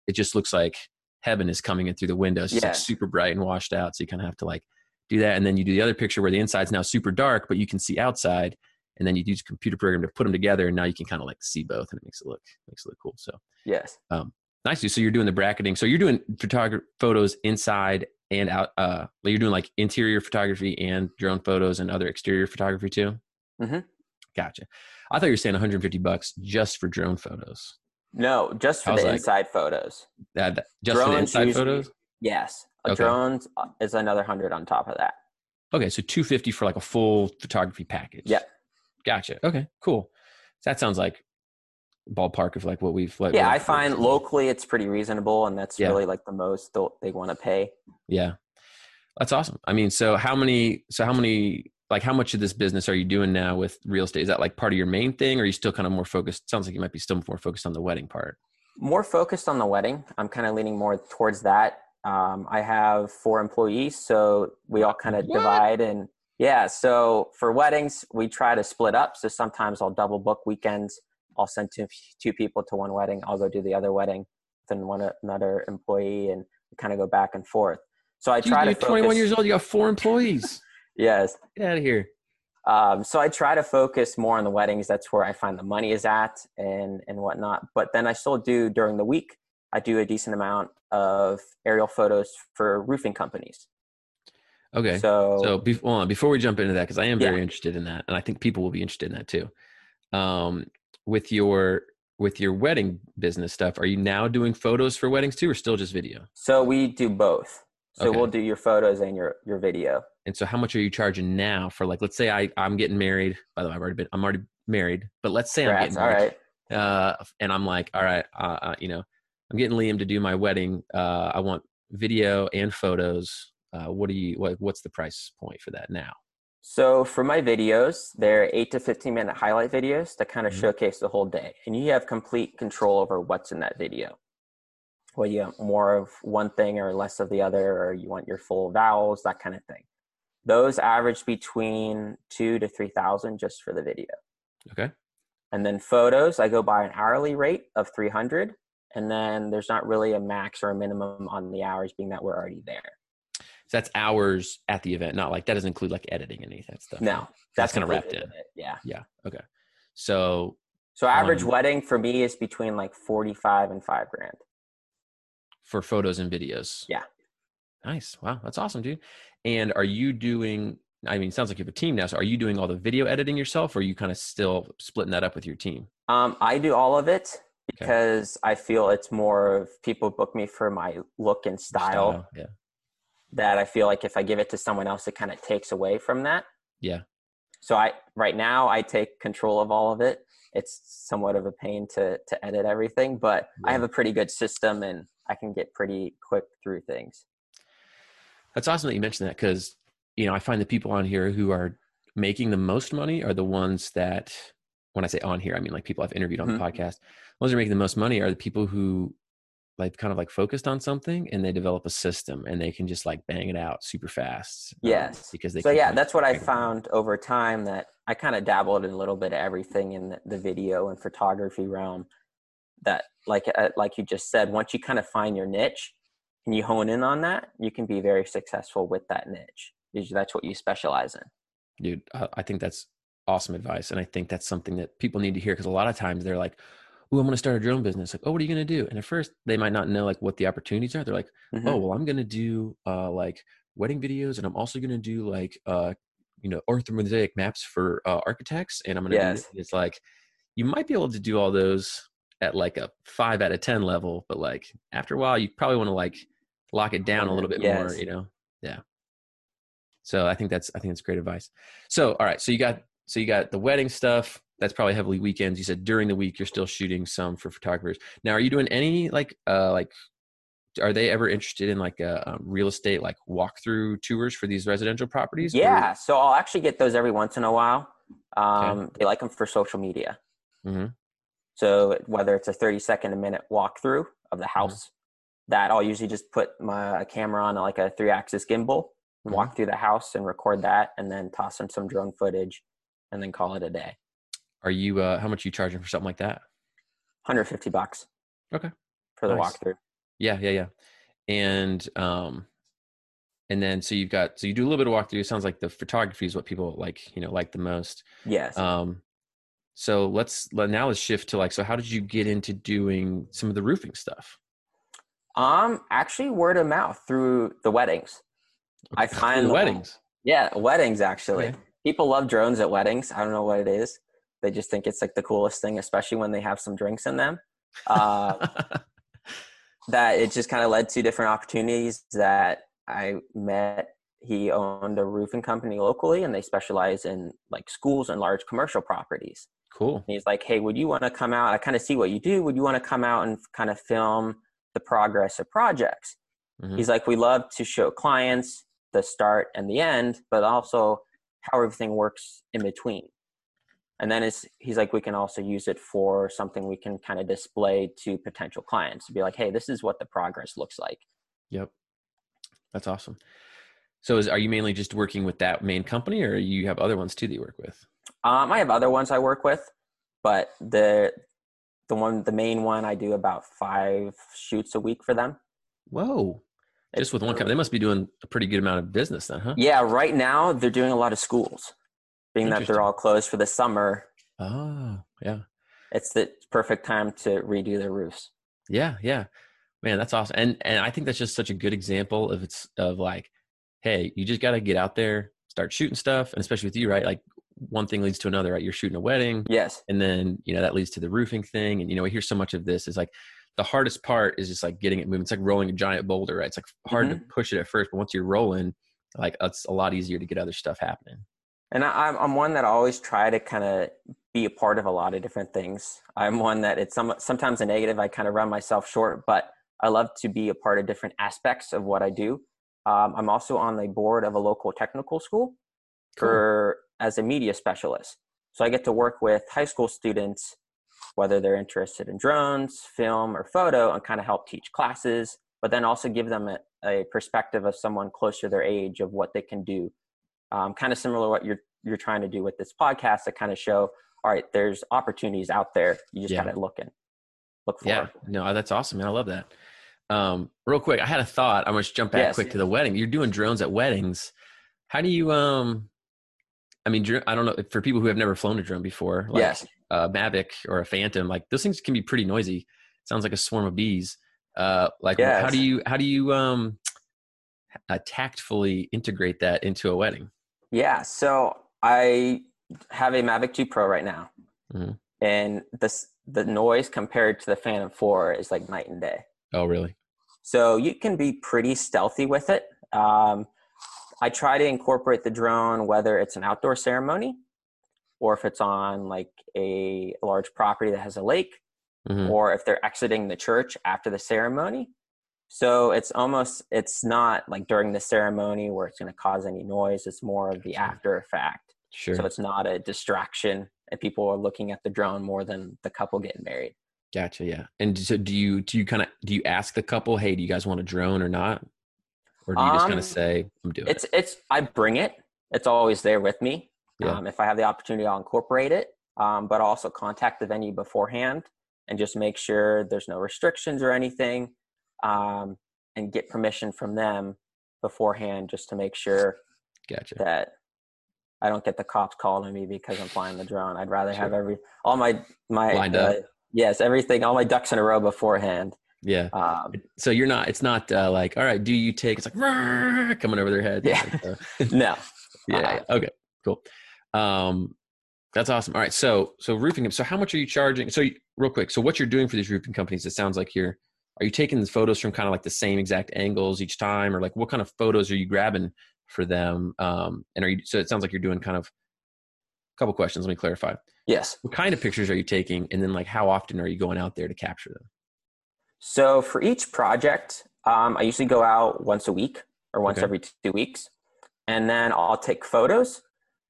Speaker 2: it just looks like heaven is coming in through the window. It's just like
Speaker 3: Yeah.
Speaker 2: super bright and washed out. So you kind of have to like do that. And then you do the other picture where the inside's now super dark, but you can see outside. And then you use a computer program to put them together, and now you can kind of like see both, and it makes it look makes it look cool. So
Speaker 3: Yes.
Speaker 2: Um, nice. So you're doing the bracketing. So you're doing photography photos inside and out. Uh, you're doing like interior photography and drone photos and other exterior photography too.
Speaker 3: Mhm.
Speaker 2: Gotcha. I thought you were saying 150 bucks just for drone photos.
Speaker 3: No, just for the
Speaker 2: like-
Speaker 3: inside photos.
Speaker 2: That, that- just for the inside
Speaker 3: usually-
Speaker 2: photos.
Speaker 3: Yes. A
Speaker 2: Okay.
Speaker 3: drones uh, is another hundred on top of that.
Speaker 2: Okay, so 250 for like a full photography package.
Speaker 3: Yeah.
Speaker 2: Gotcha. Okay, cool. That sounds like ballpark of like what we've like.
Speaker 3: Yeah, I find locally it's pretty reasonable, and that's
Speaker 2: Yeah.
Speaker 3: really like the most they want to pay.
Speaker 2: Yeah. That's awesome. I mean, so how many so how many like how much of this business are you doing now with real estate? Is that like part of your main thing or are you still kind of more focused? Sounds like you might be still more focused on the wedding part.
Speaker 3: More focused on the wedding. I'm kind of leaning more towards that. Um, I have four employees, so we all kind of
Speaker 2: What?
Speaker 3: divide and yeah. So for weddings, we try to split up. So sometimes I'll double book weekends. I'll send two two people to one wedding. I'll go do the other wedding, then one another employee, and kind of go back and forth. So I try
Speaker 2: you're
Speaker 3: to
Speaker 2: 21
Speaker 3: focus-
Speaker 2: years old, you got four employees. <laughs>
Speaker 3: Yes.
Speaker 2: Get out of here.
Speaker 3: Um, so I try to focus more on the weddings. That's where I find the money is at and and whatnot. But then I still do during the week. I do a decent amount of aerial photos for roofing companies.
Speaker 2: Okay.
Speaker 3: So,
Speaker 2: So be- on, before we jump into that, because I am very
Speaker 3: Yeah.
Speaker 2: interested in that, and I think people will be interested in that too. Um, with your with your wedding business stuff, are you now doing photos for weddings too, or still just video?
Speaker 3: so we do both. So
Speaker 2: Okay.
Speaker 3: we'll do your photos and your your video.
Speaker 2: And so, how much are you charging now for like, let's say I I'm getting married. By the way, I've already been I'm already married, but let's say I'm getting married,
Speaker 3: right.
Speaker 2: uh, and I'm like, all right, uh, uh, you know, I'm getting Liam to do my wedding. Uh, I want video and photos. Uh, what do you what What's the price point for that now?
Speaker 3: So for my videos, they're eight to fifteen minute highlight videos that kind of
Speaker 2: Mhm.
Speaker 3: showcase the whole day, and you have complete control over what's in that video. Whether you want more of one thing or less of the other, or you want your full vowels, that kind of thing. Those average between two to three thousand just for the video,
Speaker 2: Okay.
Speaker 3: and then photos, I go by an hourly rate of three hundred, and then there's not really a max or a minimum on the hours, being that we're already there.
Speaker 2: So that's hours at the event, not like that doesn't include like editing and any of that stuff.
Speaker 3: No,
Speaker 2: right?
Speaker 3: that's
Speaker 2: kinda wrapped
Speaker 3: completely
Speaker 2: in.
Speaker 3: it, Yeah.
Speaker 2: Yeah. Okay. So
Speaker 3: So average
Speaker 2: Um,
Speaker 3: wedding for me is between like 45 and 5 grand.
Speaker 2: for photos and videos.
Speaker 3: Yeah.
Speaker 2: Nice. Wow, that's awesome, dude. And are you doing? I mean, it sounds like you have a team now. So are you doing all the video editing yourself, or are you kind of still splitting that up with your team?
Speaker 3: Um, I do all of it because okay. I feel it's more of people book me for my look and style. style
Speaker 2: yeah.
Speaker 3: That I feel like if I give it to someone else, it kind of takes away from that.
Speaker 2: Yeah.
Speaker 3: So I right now I take control of all of it. It's somewhat of a pain to to edit everything, but yeah. I have a pretty good system and I can get pretty quick through things.
Speaker 2: That's awesome that you mentioned that because you know I find the people on here who are making the most money are the ones that when I say on here, I mean like people I've interviewed on mm-hmm. the podcast. The ones that are making the most money are the people who like kind of like focused on something and they develop a system and they can just like bang it out super fast.
Speaker 3: Um, yes. because they So yeah, that's what I found over time that I kind of dabbled in a little bit of everything in the, the video and photography realm that like uh, like you just said once you kind of find your niche and you hone in on that, you can be very successful with that niche. That's what you specialize in.
Speaker 2: Dude, I think that's awesome advice. And I think that's something that people need to hear because a lot of times they're like, oh, I'm going to start a drone business. Like, oh, what are you going to do? And at first, they might not know like what the opportunities are. They're like, mm-hmm. oh, well, I'm going to do uh, like wedding videos, and I'm also going to do like uh, you know orthomosaic maps for uh, architects, and I'm going to. Yes. It's like you might be able to do all those at like a five out of ten level, but like after a while, you probably want to like lock it down a little bit yes. more. You know, yeah. So I think that's I think that's great advice. So all right, so you got so you got the wedding stuff. That's probably heavily weekends. You said during the week you're still shooting some for photographers. Now, are you doing any like uh like are they ever interested in like a uh, um, real estate like walkthrough tours for these residential properties?
Speaker 3: Yeah, or? so I'll actually get those every once in a while. Um, okay. They like them for social media. Mm-hmm. So whether it's a 30 second a minute walkthrough of the mm-hmm. house, mm-hmm. that I'll usually just put my camera on like a three axis gimbal, mm-hmm. walk through the house and record that, and then toss them some drone footage, and then call it a day.
Speaker 2: Are you? uh How much are you charging for something like that?
Speaker 3: 150 bucks.
Speaker 2: Okay.
Speaker 3: For the nice. walkthrough.
Speaker 2: Yeah, yeah, yeah. And um, and then so you've got so you do a little bit of walkthrough. It sounds like the photography is what people like, you know, like the most.
Speaker 3: Yes.
Speaker 2: Um, so let's let, now let's shift to like so how did you get into doing some of the roofing stuff?
Speaker 3: Um, actually, word of mouth through the weddings. I find
Speaker 2: the weddings.
Speaker 3: Yeah, weddings actually. Okay. People love drones at weddings. I don't know what it is. They just think it's like the coolest thing, especially when they have some drinks in them. Uh, <laughs> that it just kind of led to different opportunities that I met. He owned a roofing company locally, and they specialize in like schools and large commercial properties.
Speaker 2: Cool.
Speaker 3: And he's like, hey, would you want to come out? I kind of see what you do. Would you want to come out and kind of film the progress of projects? Mm-hmm. He's like, we love to show clients the start and the end, but also how everything works in between. And then it's, he's like, we can also use it for something we can kind of display to potential clients to be like, hey, this is what the progress looks like.
Speaker 2: Yep. That's awesome. So is, are you mainly just working with that main company or you have other ones too that you work with?
Speaker 3: Um, I have other ones I work with, but the the one the main one I do about five shoots a week for them.
Speaker 2: Whoa. Just with one company, they must be doing a pretty good amount of business then, huh?
Speaker 3: Yeah, right now they're doing a lot of schools, being that they're all closed for the summer.
Speaker 2: Oh, yeah.
Speaker 3: It's the perfect time to redo their roofs.
Speaker 2: Yeah, yeah, man, that's awesome. And and I think that's just such a good example of it's of like, hey, you just got to get out there, start shooting stuff, and especially with you, right? Like one thing leads to another, right? You're shooting a wedding.
Speaker 3: Yes.
Speaker 2: And then, you know, that leads to the roofing thing. And, you know, I hear so much of this is like the hardest part is just like getting it moving. It's like rolling a giant boulder, right? It's like hard mm-hmm. to push it at first, but once you're rolling, like it's a lot easier to get other stuff happening.
Speaker 3: And I, I'm one that I always try to kind of be a part of a lot of different things. I'm one that it's some, sometimes a negative. I kind of run myself short, but I love to be a part of different aspects of what I do. Um, I'm also on the board of a local technical school cool. for as a media specialist. So I get to work with high school students, whether they're interested in drones, film, or photo, and kind of help teach classes, but then also give them a, a perspective of someone closer to their age of what they can do. Um, kind of similar to what you're you're trying to do with this podcast to kind of show, all right, there's opportunities out there. You just yeah. got to look and look for.
Speaker 2: Yeah, no, that's awesome, man. I love that. Um, real quick, I had a thought. I'm to jump back yes. quick to the wedding. You're doing drones at weddings. How do you um I mean, I don't know for people who have never flown a drone before, like
Speaker 3: yes.
Speaker 2: a Mavic or a Phantom, like those things can be pretty noisy. It sounds like a swarm of bees. Uh, like yes. how do you how do you um uh, tactfully integrate that into a wedding?
Speaker 3: Yeah, so I have a Mavic 2 Pro right now,
Speaker 2: Mhm.
Speaker 3: and this the noise compared to the Phantom 4 is like night and day.
Speaker 2: Oh, really?
Speaker 3: So you can be pretty stealthy with it. Um, I try to incorporate the drone whether it's an outdoor ceremony or if it's on like a large property that has a lake
Speaker 2: Mhm.
Speaker 3: or if they're exiting the church after the ceremony. So it's almost it's not like during the ceremony where it's going to cause any noise. It's more of the after effect.
Speaker 2: Sure.
Speaker 3: So it's not a distraction and people are looking at the drone more than the couple getting married.
Speaker 2: Gotcha. Yeah. And so do you do you kind of do you ask the couple, hey, do you guys want a drone or not, or do you just kind
Speaker 3: Um,
Speaker 2: of say, I'm doing it."
Speaker 3: It's it's I bring it. It's always there with me.
Speaker 2: Yeah.
Speaker 3: Um, if I have the opportunity, I'll incorporate it. Um, but also contact the venue beforehand and just make sure there's no restrictions or anything, um, and get permission from them beforehand just to make sure?
Speaker 2: Gotcha.
Speaker 3: that I don't get the cops calling me because I'm flying the drone. I'd rather have every all my my
Speaker 2: Lined
Speaker 3: uh,
Speaker 2: up.
Speaker 3: yes everything all my ducks in a row beforehand.
Speaker 2: Yeah.
Speaker 3: Um,
Speaker 2: So you're not. It's not uh, like, all right, do you take? It's like coming over their head.
Speaker 3: Yeah.
Speaker 2: Like, uh, <laughs> <laughs>
Speaker 3: no,
Speaker 2: yeah,
Speaker 3: Uh-uh.
Speaker 2: Okay. Cool. Um, that's awesome. All right. So so roofing. So how much are you charging? So you, real quick. So what you're doing for these roofing companies? It sounds like you're. Are you taking the photos from kind of like the same exact angles each time, or like what kind of photos are you grabbing for them? Um, and are you? So it sounds like you're doing kind of. A couple questions. Let me clarify.
Speaker 3: yes.
Speaker 2: What kind of pictures are you taking, and then like how often are you going out there to capture them?
Speaker 3: So for each project, um, I usually go out once a week or once
Speaker 2: Okay.
Speaker 3: every two weeks, and then I'll take photos.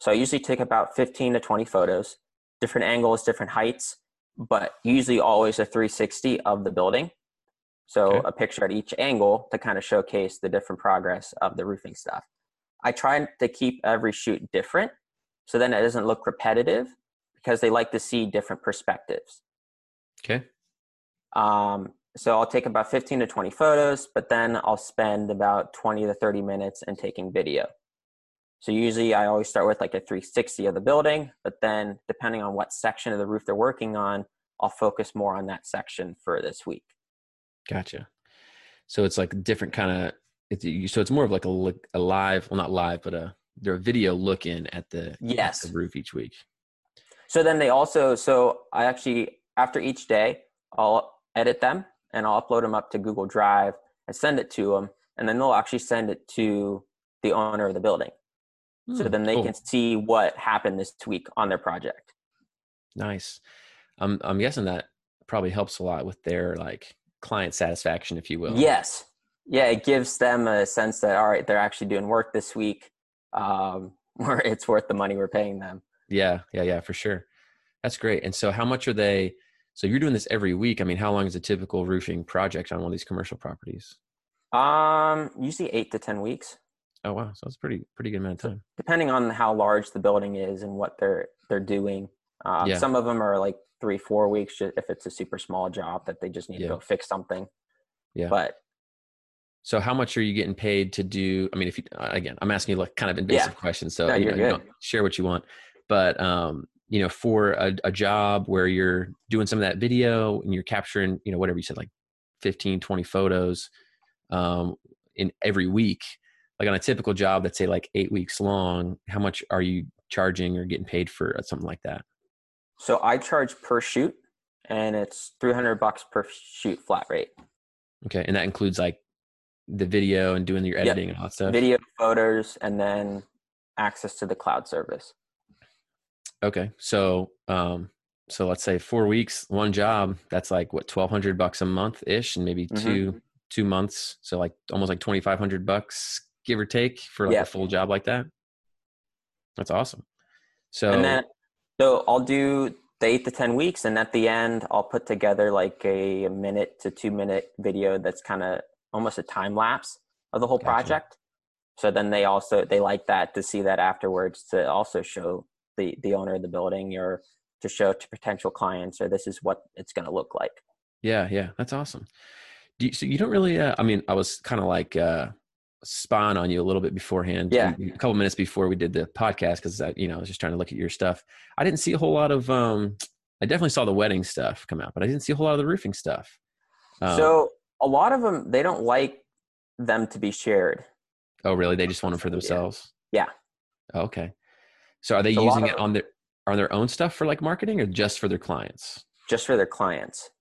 Speaker 3: So I usually take about 15 to 20 photos, different angles, different heights, but usually always a 360 of the building. So
Speaker 2: Okay.
Speaker 3: a picture at each angle to kind of showcase the different progress of the roofing stuff. I try to keep every shoot different so then it doesn't look repetitive because they like to see different perspectives.
Speaker 2: Okay.
Speaker 3: Um, so I'll take about 15 to 20 photos, but then I'll spend about 20 to 30 minutes in taking video. So usually I always start with like a 360 of the building, but then depending on what section of the roof they're working on, I'll focus more on that section for this week.
Speaker 2: Gotcha. So it's like different kind of. It's you- so it's more of like a look, a live, well not live, but a they're a video look in at the, at
Speaker 3: Yes.
Speaker 2: the roof each week.
Speaker 3: So then they also, so I actually, after each day, I'll edit them and I'll upload them up to Google Drive and send it to them. And then they'll actually send it to the owner of the building. So
Speaker 2: Hmm,
Speaker 3: then they
Speaker 2: cool.
Speaker 3: can see what happened this week on their project.
Speaker 2: Nice. I'm I'm guessing that probably helps a lot with their like client satisfaction, if you will.
Speaker 3: Yes. Yeah, it gives them a sense that all right, they're actually doing work this week, um, <laughs> where it's worth the money we're paying them.
Speaker 2: Yeah. Yeah. Yeah. For sure. That's great. And so, how much are they? So you're doing this every week. I mean, how long is a typical roofing project on one of these commercial properties?
Speaker 3: Um, usually eight to ten weeks,
Speaker 2: Oh wow, so it's pretty pretty good amount of time.
Speaker 3: depending on how large the building is and what they're they're doing. Um,
Speaker 2: Yeah.
Speaker 3: Some of them are like three, four weeks if it's a super small job that they just need
Speaker 2: Yeah.
Speaker 3: to go fix something.
Speaker 2: Yeah.
Speaker 3: But
Speaker 2: So how much are you getting paid to do? I mean, if you uh, again, I'm asking you like kind of invasive questions, so
Speaker 3: No,
Speaker 2: you know, you know, share what you want. But um, you know, for a, a job where you're doing some of that video and you're capturing, you know, whatever you said, like 15, 20 photos um, in every week, like on a typical job that's say like eight weeks long, how much are you charging or getting paid for something like that?
Speaker 3: So I charge per shoot, and it's three hundred bucks per shoot flat rate.
Speaker 2: Okay, and that includes like the video and doing your
Speaker 3: Yep.
Speaker 2: editing and all that stuff.
Speaker 3: Video, photos, and then access to the cloud service.
Speaker 2: Okay. So, um, so let's say four weeks, one job, that's like what, 1200 bucks a month ish and maybe
Speaker 3: Mhm.
Speaker 2: two, two months. So like almost like 2,500 bucks, give or take for like
Speaker 3: Yeah.
Speaker 2: a full job like that. That's awesome. So,
Speaker 3: and then so i'll do the eight to ten weeks and at the end i'll put together like a, minute to two minute video that's kind of almost a time lapse of the whole
Speaker 2: Gotcha.
Speaker 3: project so then they also they like that to see that afterwards to also show the the owner of the building or to show to potential clients or this is what it's going to look like
Speaker 2: yeah, yeah, that's awesome. Do you, so you don't really, uh, I mean, I was kind of like, uh, spying on you a little bit beforehand.
Speaker 3: Yeah.
Speaker 2: A couple minutes before we did the podcast. Cause I, you know, I was just trying to look at your stuff. I didn't see a whole lot of, um, I definitely saw the wedding stuff come out, but I didn't see a whole lot of the roofing stuff. Um,
Speaker 3: so a lot of them they don't like them to be shared
Speaker 2: Oh, really? They just want them for themselves.
Speaker 3: Yeah.
Speaker 2: Oh, okay. So are they using it on their on their own stuff for like marketing or just for their clients?
Speaker 3: just for their clients.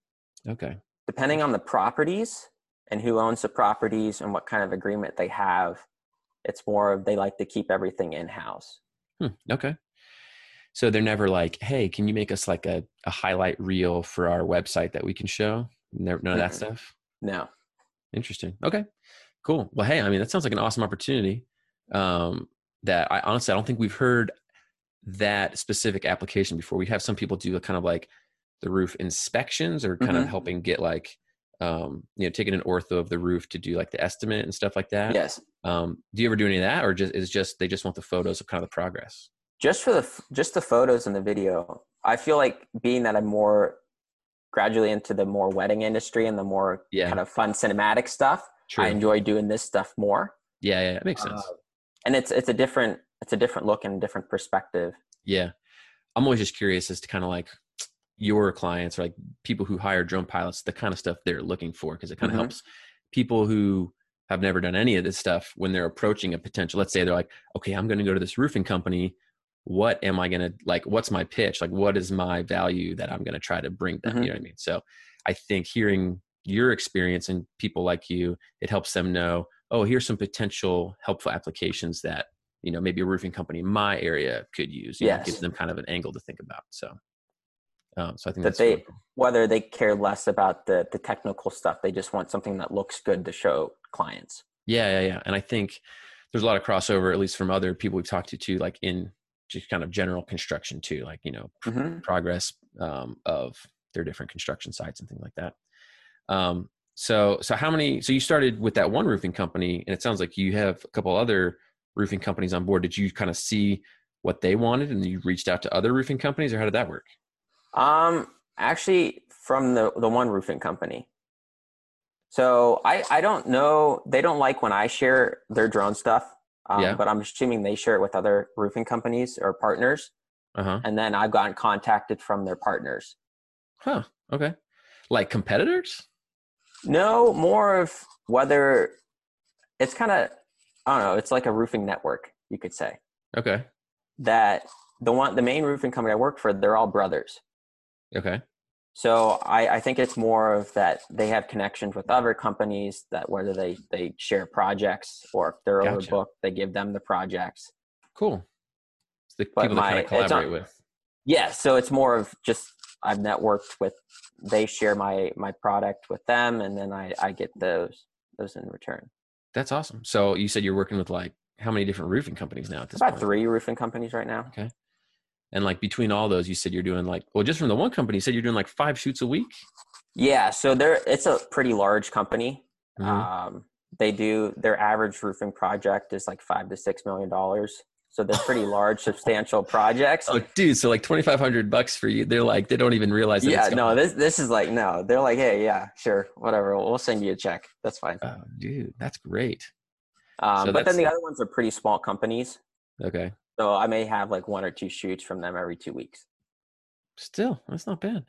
Speaker 2: Okay.
Speaker 3: Depending on the properties and who owns the properties and what kind of agreement they have, it's more of they like to keep everything in house.
Speaker 2: Hmm, okay. So they're never like, hey, can you make us like a, a highlight reel for our website that we can show? Never, none of that stuff.
Speaker 3: No.
Speaker 2: Interesting. Okay. Cool. Well, hey, I mean, that sounds like an awesome opportunity. Um, that I honestly, I don't think we've heard that specific application before. We have some people do a kind of like the roof inspections or kind of
Speaker 3: Mhm.
Speaker 2: helping get like, um, you know, taking an ortho of the roof to do like the estimate and stuff like that.
Speaker 3: Yes.
Speaker 2: Um, do you ever do any of that, or just is just they just want the photos of kind of the progress?
Speaker 3: Just for the just the photos and the video. I feel like being that I'm more gradually into the more wedding industry and the more
Speaker 2: Yeah.
Speaker 3: kind of fun cinematic stuff,
Speaker 2: True.
Speaker 3: I enjoy doing this stuff more.
Speaker 2: yeah, yeah, it makes sense.
Speaker 3: Uh, and it's it's a different it's a different look and a different perspective.
Speaker 2: Yeah. I'm always just curious as to kind of like your clients or like people who hire drone pilots, the kind of stuff they're looking for, because it kind of
Speaker 3: Mhm.
Speaker 2: helps people who have never done any of this stuff when they're approaching a potential. Let's say they're like, okay, I'm going to go to this roofing company. What am I going to like? What's my pitch? Like, what is my value that I'm going to try to bring them?
Speaker 3: Mhm.
Speaker 2: You know what I mean? So I think hearing your experience and people like you, it helps them know, oh, here's some potential helpful applications that you know maybe a roofing company in my area could use. You know, gives them kind of an angle to think about. So, um, so I think
Speaker 3: That
Speaker 2: that's
Speaker 3: they
Speaker 2: really cool.
Speaker 3: whether they care less about the the technical stuff, they just want something that looks good to show clients.
Speaker 2: Yeah, yeah, yeah. And I think there's a lot of crossover, at least from other people we've talked to too, like in just kind of general construction too, like you know
Speaker 3: Mhm.
Speaker 2: progress um, of their different construction sites and things like that. Um, so, so how many? So you started with that one roofing company, and it sounds like you have a couple other roofing companies on board. Did you kind of see what they wanted, and you reached out to other roofing companies, or how did that work?
Speaker 3: Um, actually, from the the one roofing company. So I I don't know. They don't like when I share their drone stuff. Um,
Speaker 2: Yeah.
Speaker 3: But I'm assuming they share it with other roofing companies or partners,
Speaker 2: Uh huh.
Speaker 3: and then I've gotten contacted from their partners.
Speaker 2: Huh. Okay. Like competitors?
Speaker 3: No, more of whether it's kind of I don't know. It's like a roofing network, you could say.
Speaker 2: Okay.
Speaker 3: That the one the main roofing company I work for, they're all brothers.
Speaker 2: Okay.
Speaker 3: So I, I think it's more of that they have connections with other companies that whether they they share projects or if they're
Speaker 2: Gotcha.
Speaker 3: overbooked, they give them the projects.
Speaker 2: Cool. It's the
Speaker 3: But
Speaker 2: people that kind of collaborate
Speaker 3: on-
Speaker 2: with.
Speaker 3: Yeah, so it's more of just I've networked with they share my my product with them and then I I get those those in return.
Speaker 2: That's awesome. So you said you're working with like how many different roofing companies now at this
Speaker 3: About
Speaker 2: point?
Speaker 3: three roofing companies right now.
Speaker 2: And like between all those, you said you're doing like well, just from the one company, you said you're doing like five shoots a week.
Speaker 3: Yeah, so they're it's a pretty large company.
Speaker 2: Mhm.
Speaker 3: Um, they do their average roofing project is like five to six million dollars. So they're pretty <laughs> large, substantial projects.
Speaker 2: oh, dude, so like twenty five hundred bucks for you. They're like they don't even realize. That
Speaker 3: yeah, no, this this is like no. They're like, hey, yeah, sure, whatever. We'll, we'll send you a check. That's fine.
Speaker 2: Oh, dude, that's great.
Speaker 3: Um,
Speaker 2: so
Speaker 3: but then the other ones are pretty small companies.
Speaker 2: Okay,
Speaker 3: So I may have like one or two shoots from them every two weeks.
Speaker 2: still that's not bad.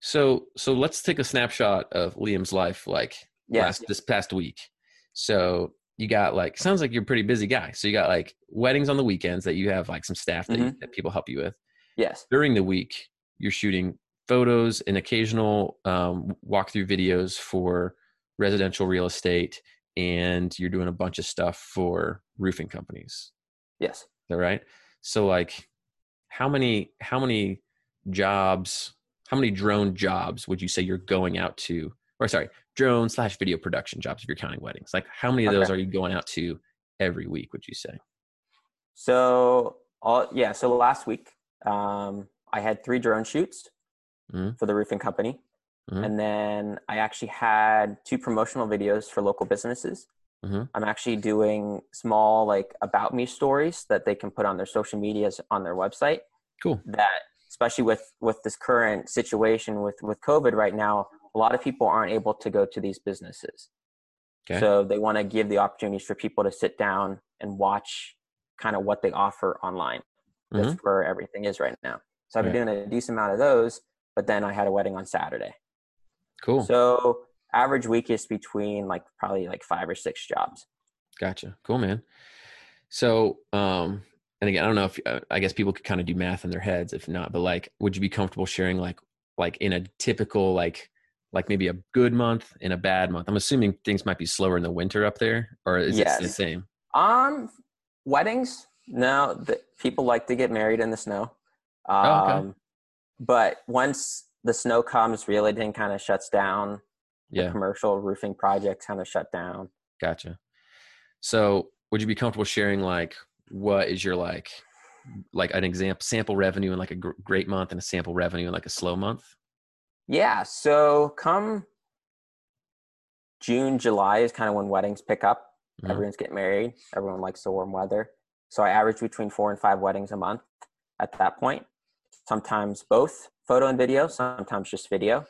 Speaker 2: So so let's take a snapshot of Liam's life, like
Speaker 3: Yeah.
Speaker 2: last this past week. So you got like sounds like you're a pretty busy guy. So you got like weddings on the weekends that you have like some staff that,
Speaker 3: Mm-hmm.
Speaker 2: you, that people help you with.
Speaker 3: Yes.
Speaker 2: During the week, you're shooting photos and occasional um, walkthrough videos for residential real estate, and you're doing a bunch of stuff for roofing companies.
Speaker 3: Yes.
Speaker 2: Right? So like, how many how many jobs, how many drone jobs would you say you're going out to? Or sorry, drone slash video production jobs if you're counting weddings. Like, how many of those
Speaker 3: Okay.
Speaker 2: are you going out to every week? Would you say?
Speaker 3: So all yeah. So last week, um, I had three drone shoots
Speaker 2: Mhm.
Speaker 3: for the roofing company,
Speaker 2: Mhm.
Speaker 3: and then I actually had two promotional videos for local businesses.
Speaker 2: Mhm.
Speaker 3: I'm actually doing small like about me stories that they can put on their social medias on their website.
Speaker 2: Cool.
Speaker 3: That especially with with this current situation with with COVID right now, a lot of people aren't able to go to these businesses.
Speaker 2: Okay.
Speaker 3: So they want to give the opportunities for people to sit down and watch kind of what they offer online. That's where everything is right now. So I've been
Speaker 2: Mm-hmm. Right.
Speaker 3: doing a decent amount of those, but then I had a wedding on Saturday.
Speaker 2: Cool.
Speaker 3: So average week is between like probably like five or six jobs.
Speaker 2: Gotcha. Cool, man. So, um, and again, I don't know if uh, I guess people could kind of do math in their heads. If not, but like, would you be comfortable sharing like like in a typical like like maybe a good month and a bad month? I'm assuming things might be slower in the winter up there, or is yes. it the same?
Speaker 3: Um, weddings. No, the, people like to get married in the snow. Um, oh, okay. Um, but once the snow comes, really, then kind of shuts down. Yeah. Commercial roofing projects kind of shut down.
Speaker 2: Gotcha. So, would you be comfortable sharing like what is your like like an example sample revenue in like a gr- great month and a sample revenue in like a slow month?
Speaker 3: Yeah. So come June, July is kind of when weddings pick up. Mm-hmm. Everyone's getting married. Everyone likes the warm weather. So I average between four and five weddings a month at that point. Sometimes both photo and video, sometimes just video.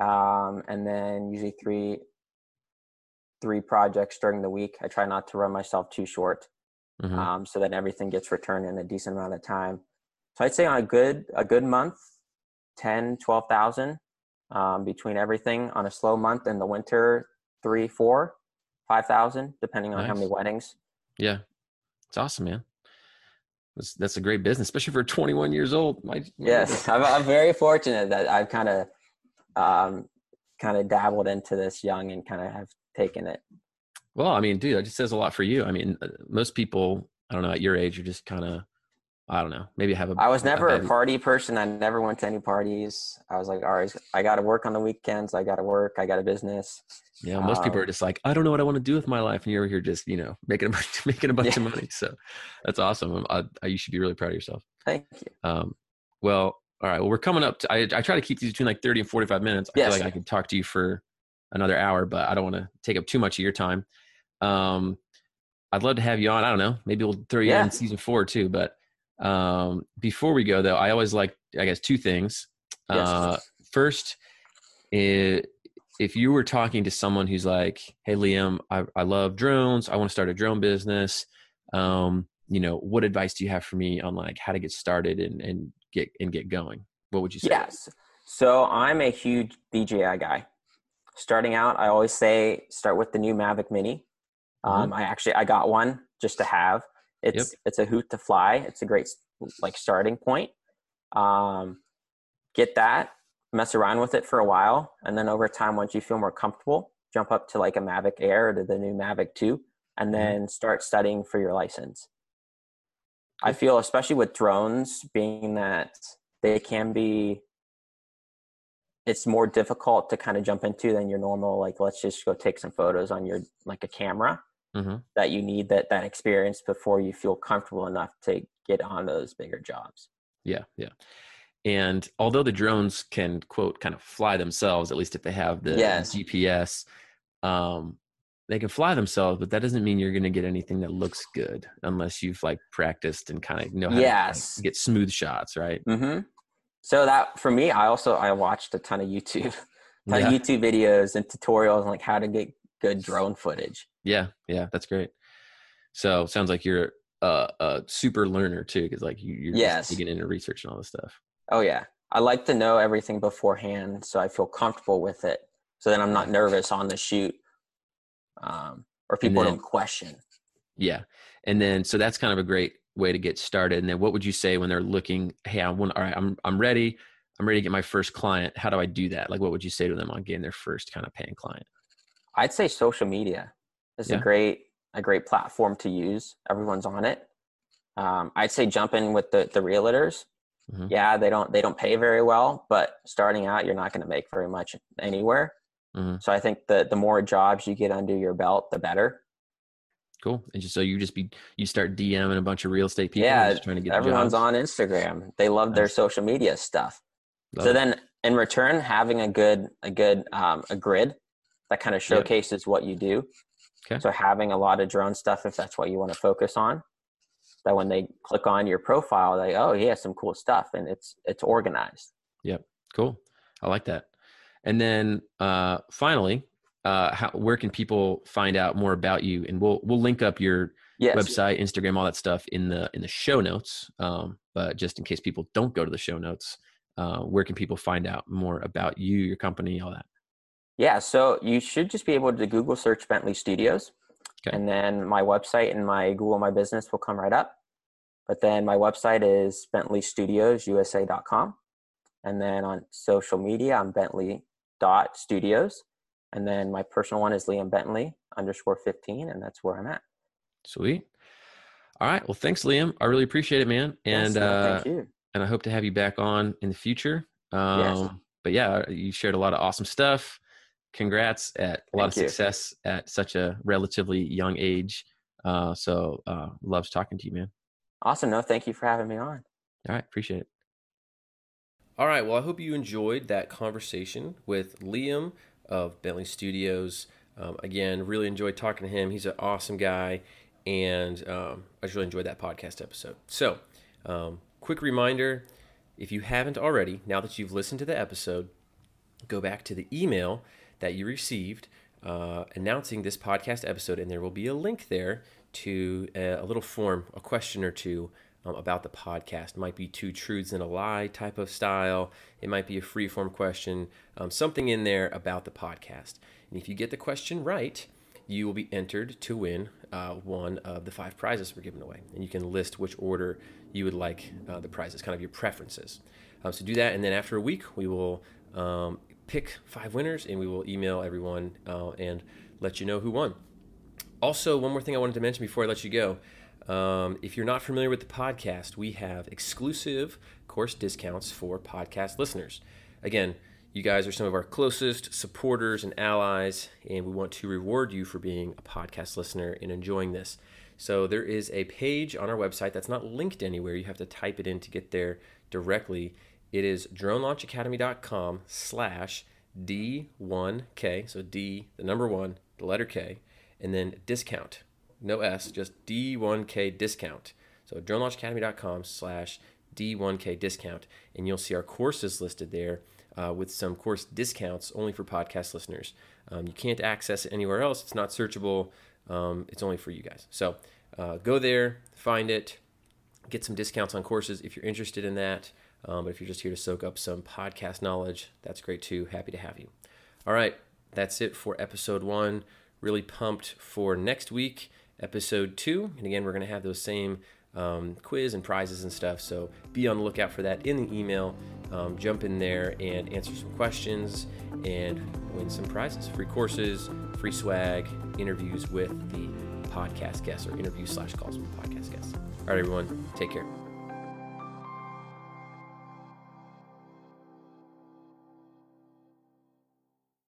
Speaker 3: Um, and then usually three three projects during the week. I try not to run myself too short, mm-hmm. um, so that everything gets returned in a decent amount of time. So I'd say on a good a good month, 10, 12,000 um, between everything. On a slow month in the winter, three, four, five thousand, depending on nice. how many weddings.
Speaker 2: Yeah, it's awesome, man. That's, that's a great business, especially for 21 years old. My,
Speaker 3: my yes, I'm, I'm, very fortunate that I've kind of um, kind of dabbled into this young and kind of have taken it.
Speaker 2: Well, I mean, dude, that just says a lot for you. I mean, uh, most people, I don't know, at your age, are just kind of I don't know. Maybe have a.
Speaker 3: I was never a, a party person. I never went to any parties. I was like, all right, I got to work on the weekends. I got to work. I got a business.
Speaker 2: Yeah, most um, people are just like, I don't know what I want to do with my life, and you're here just you know making a <laughs> bunch, making a bunch yeah. of money. So that's awesome. I, I, you should be really proud of yourself.
Speaker 3: Thank you.
Speaker 2: Um, well, all right. Well, we're coming up. To, I I try to keep these between like thirty and forty five minutes. I yes. feel like I could talk to you for another hour, but I don't want to take up too much of your time. Um, I'd love to have you on. I don't know. Maybe we'll throw you yeah. in season four too, but um, before we go, though, I always like, I guess, two things. Yes. Uh, first, it, if you were talking to someone who's like, "Hey, Liam, I, I love drones. I want to start a drone business. Um, you know, what advice do you have for me on like how to get started and, and get and get going? What would you say?
Speaker 3: Yes. So I'm a huge DJI guy. Starting out, I always say start with the new Mavic Mini. Um, mm-hmm. I actually I got one just to have. It's yep. it's a hoot to fly. It's a great like starting point. Um, get that, mess around with it for a while, and then over time, once you feel more comfortable, jump up to like a Mavic Air or to the new Mavic Two, and mm-hmm. then start studying for your license. I feel, especially with drones, being that they can be, it's more difficult to kind of jump into than your normal. Like, let's just go take some photos on your like a camera mm-hmm. that you need that that experience before you feel comfortable enough to get on those bigger jobs.
Speaker 2: Yeah, yeah. And although the drones can quote kind of fly themselves, at least if they have the yes. GPS, um, they can fly themselves, but that doesn't mean you're going to get anything that looks good unless you've like practiced and kind of know how yes. to get smooth shots, right?
Speaker 3: Mm-hmm. So that for me, I also I watched a ton of YouTube, <laughs> ton yeah. of YouTube videos and tutorials on like how to get good drone footage.
Speaker 2: Yeah, yeah, that's great. So sounds like you're a, a super learner too, because like you, you're yes. digging into research and all this stuff.
Speaker 3: Oh yeah, I like to know everything beforehand, so I feel comfortable with it. So then I'm not nervous on the shoot, um, or people then, don't question.
Speaker 2: Yeah, and then so that's kind of a great way to get started. And then what would you say when they're looking? Hey, I want. All right, I'm I'm ready. I'm ready to get my first client. How do I do that? Like, what would you say to them on getting their first kind of paying client?
Speaker 3: I'd say social media is yeah. a great a great platform to use. Everyone's on it. Um, I'd say jump in with the the realtors. Mm-hmm. Yeah, they don't they don't pay very well, but starting out, you're not going to make very much anywhere. Mm-hmm. So I think the the more jobs you get under your belt, the better.
Speaker 2: Cool. And just so you just be you start DMing a bunch of real estate people.
Speaker 3: Yeah, trying to get everyone's on Instagram. They love nice. their social media stuff. Love so it. then in return, having a good a good um, a grid that kind of showcases what you do. Okay. So having a lot of drone stuff, if that's what you want to focus on, that when they click on your profile, they oh he has some cool stuff and it's it's organized.
Speaker 2: Yep. Cool. I like that. And then uh, finally, uh, how, where can people find out more about you? And we'll we'll link up your yes. website, Instagram, all that stuff in the in the show notes. Um, but just in case people don't go to the show notes, uh, where can people find out more about you, your company, all that?
Speaker 3: Yeah, so you should just be able to Google search Bentley Studios. Okay. And then my website and my Google My Business will come right up. But then my website is bentleystudiosusa.com. And then on social media, I'm bentley.studios. And then my personal one is Liam Bentley underscore 15. And that's where I'm at.
Speaker 2: Sweet. All right. Well, thanks, Liam. I really appreciate it, man. And, yes, uh, thank you. and I hope to have you back on in the future. Um, yes. But yeah, you shared a lot of awesome stuff. Congrats at a lot of you. success at such a relatively young age. Uh, so uh, loves talking to you, man.
Speaker 3: Awesome. No, thank you for having me on.
Speaker 2: All right. Appreciate it. All right. Well, I hope you enjoyed that conversation with Liam of Bentley Studios. Um, again, really enjoyed talking to him. He's an awesome guy, and um, I just really enjoyed that podcast episode. So, um, quick reminder if you haven't already, now that you've listened to the episode, go back to the email that you received uh, announcing this podcast episode, and there will be a link there to a, a little form, a question or two um, about the podcast. It might be two truths and a lie type of style. It might be a free form question, um, something in there about the podcast. And if you get the question right, you will be entered to win uh, one of the five prizes we're giving away. And you can list which order you would like uh, the prizes, kind of your preferences. Um, so do that, and then after a week, we will um, pick five winners and we will email everyone uh, and let you know who won. Also, one more thing I wanted to mention before I let you go. Um, if you're not familiar with the podcast, we have exclusive course discounts for podcast listeners. Again, you guys are some of our closest supporters and allies, and we want to reward you for being a podcast listener and enjoying this. So there is a page on our website that's not linked anywhere. You have to type it in to get there directly. It is dronelaunchacademy.com slash D1K. So D, the number one, the letter K and then discount. No S, just D1K discount. So dronelaunchacademy.com slash D1K discount. And you'll see our courses listed there uh, with some course discounts only for podcast listeners. Um, you can't access it anywhere else. It's not searchable. Um, it's only for you guys. So uh, go there, find it, get some discounts on courses if you're interested in that. Um, but if you're just here to soak up some podcast knowledge, that's great too. Happy to have you. All right, that's it for episode one. Really pumped for next week, episode two. And again, we're going to have those same um, quiz and prizes and stuff. So be on the lookout for that in the email. Um, jump in there and answer some questions and win some prizes free courses, free swag, interviews with the podcast guests or interview slash calls with the podcast guests. All right, everyone, take care.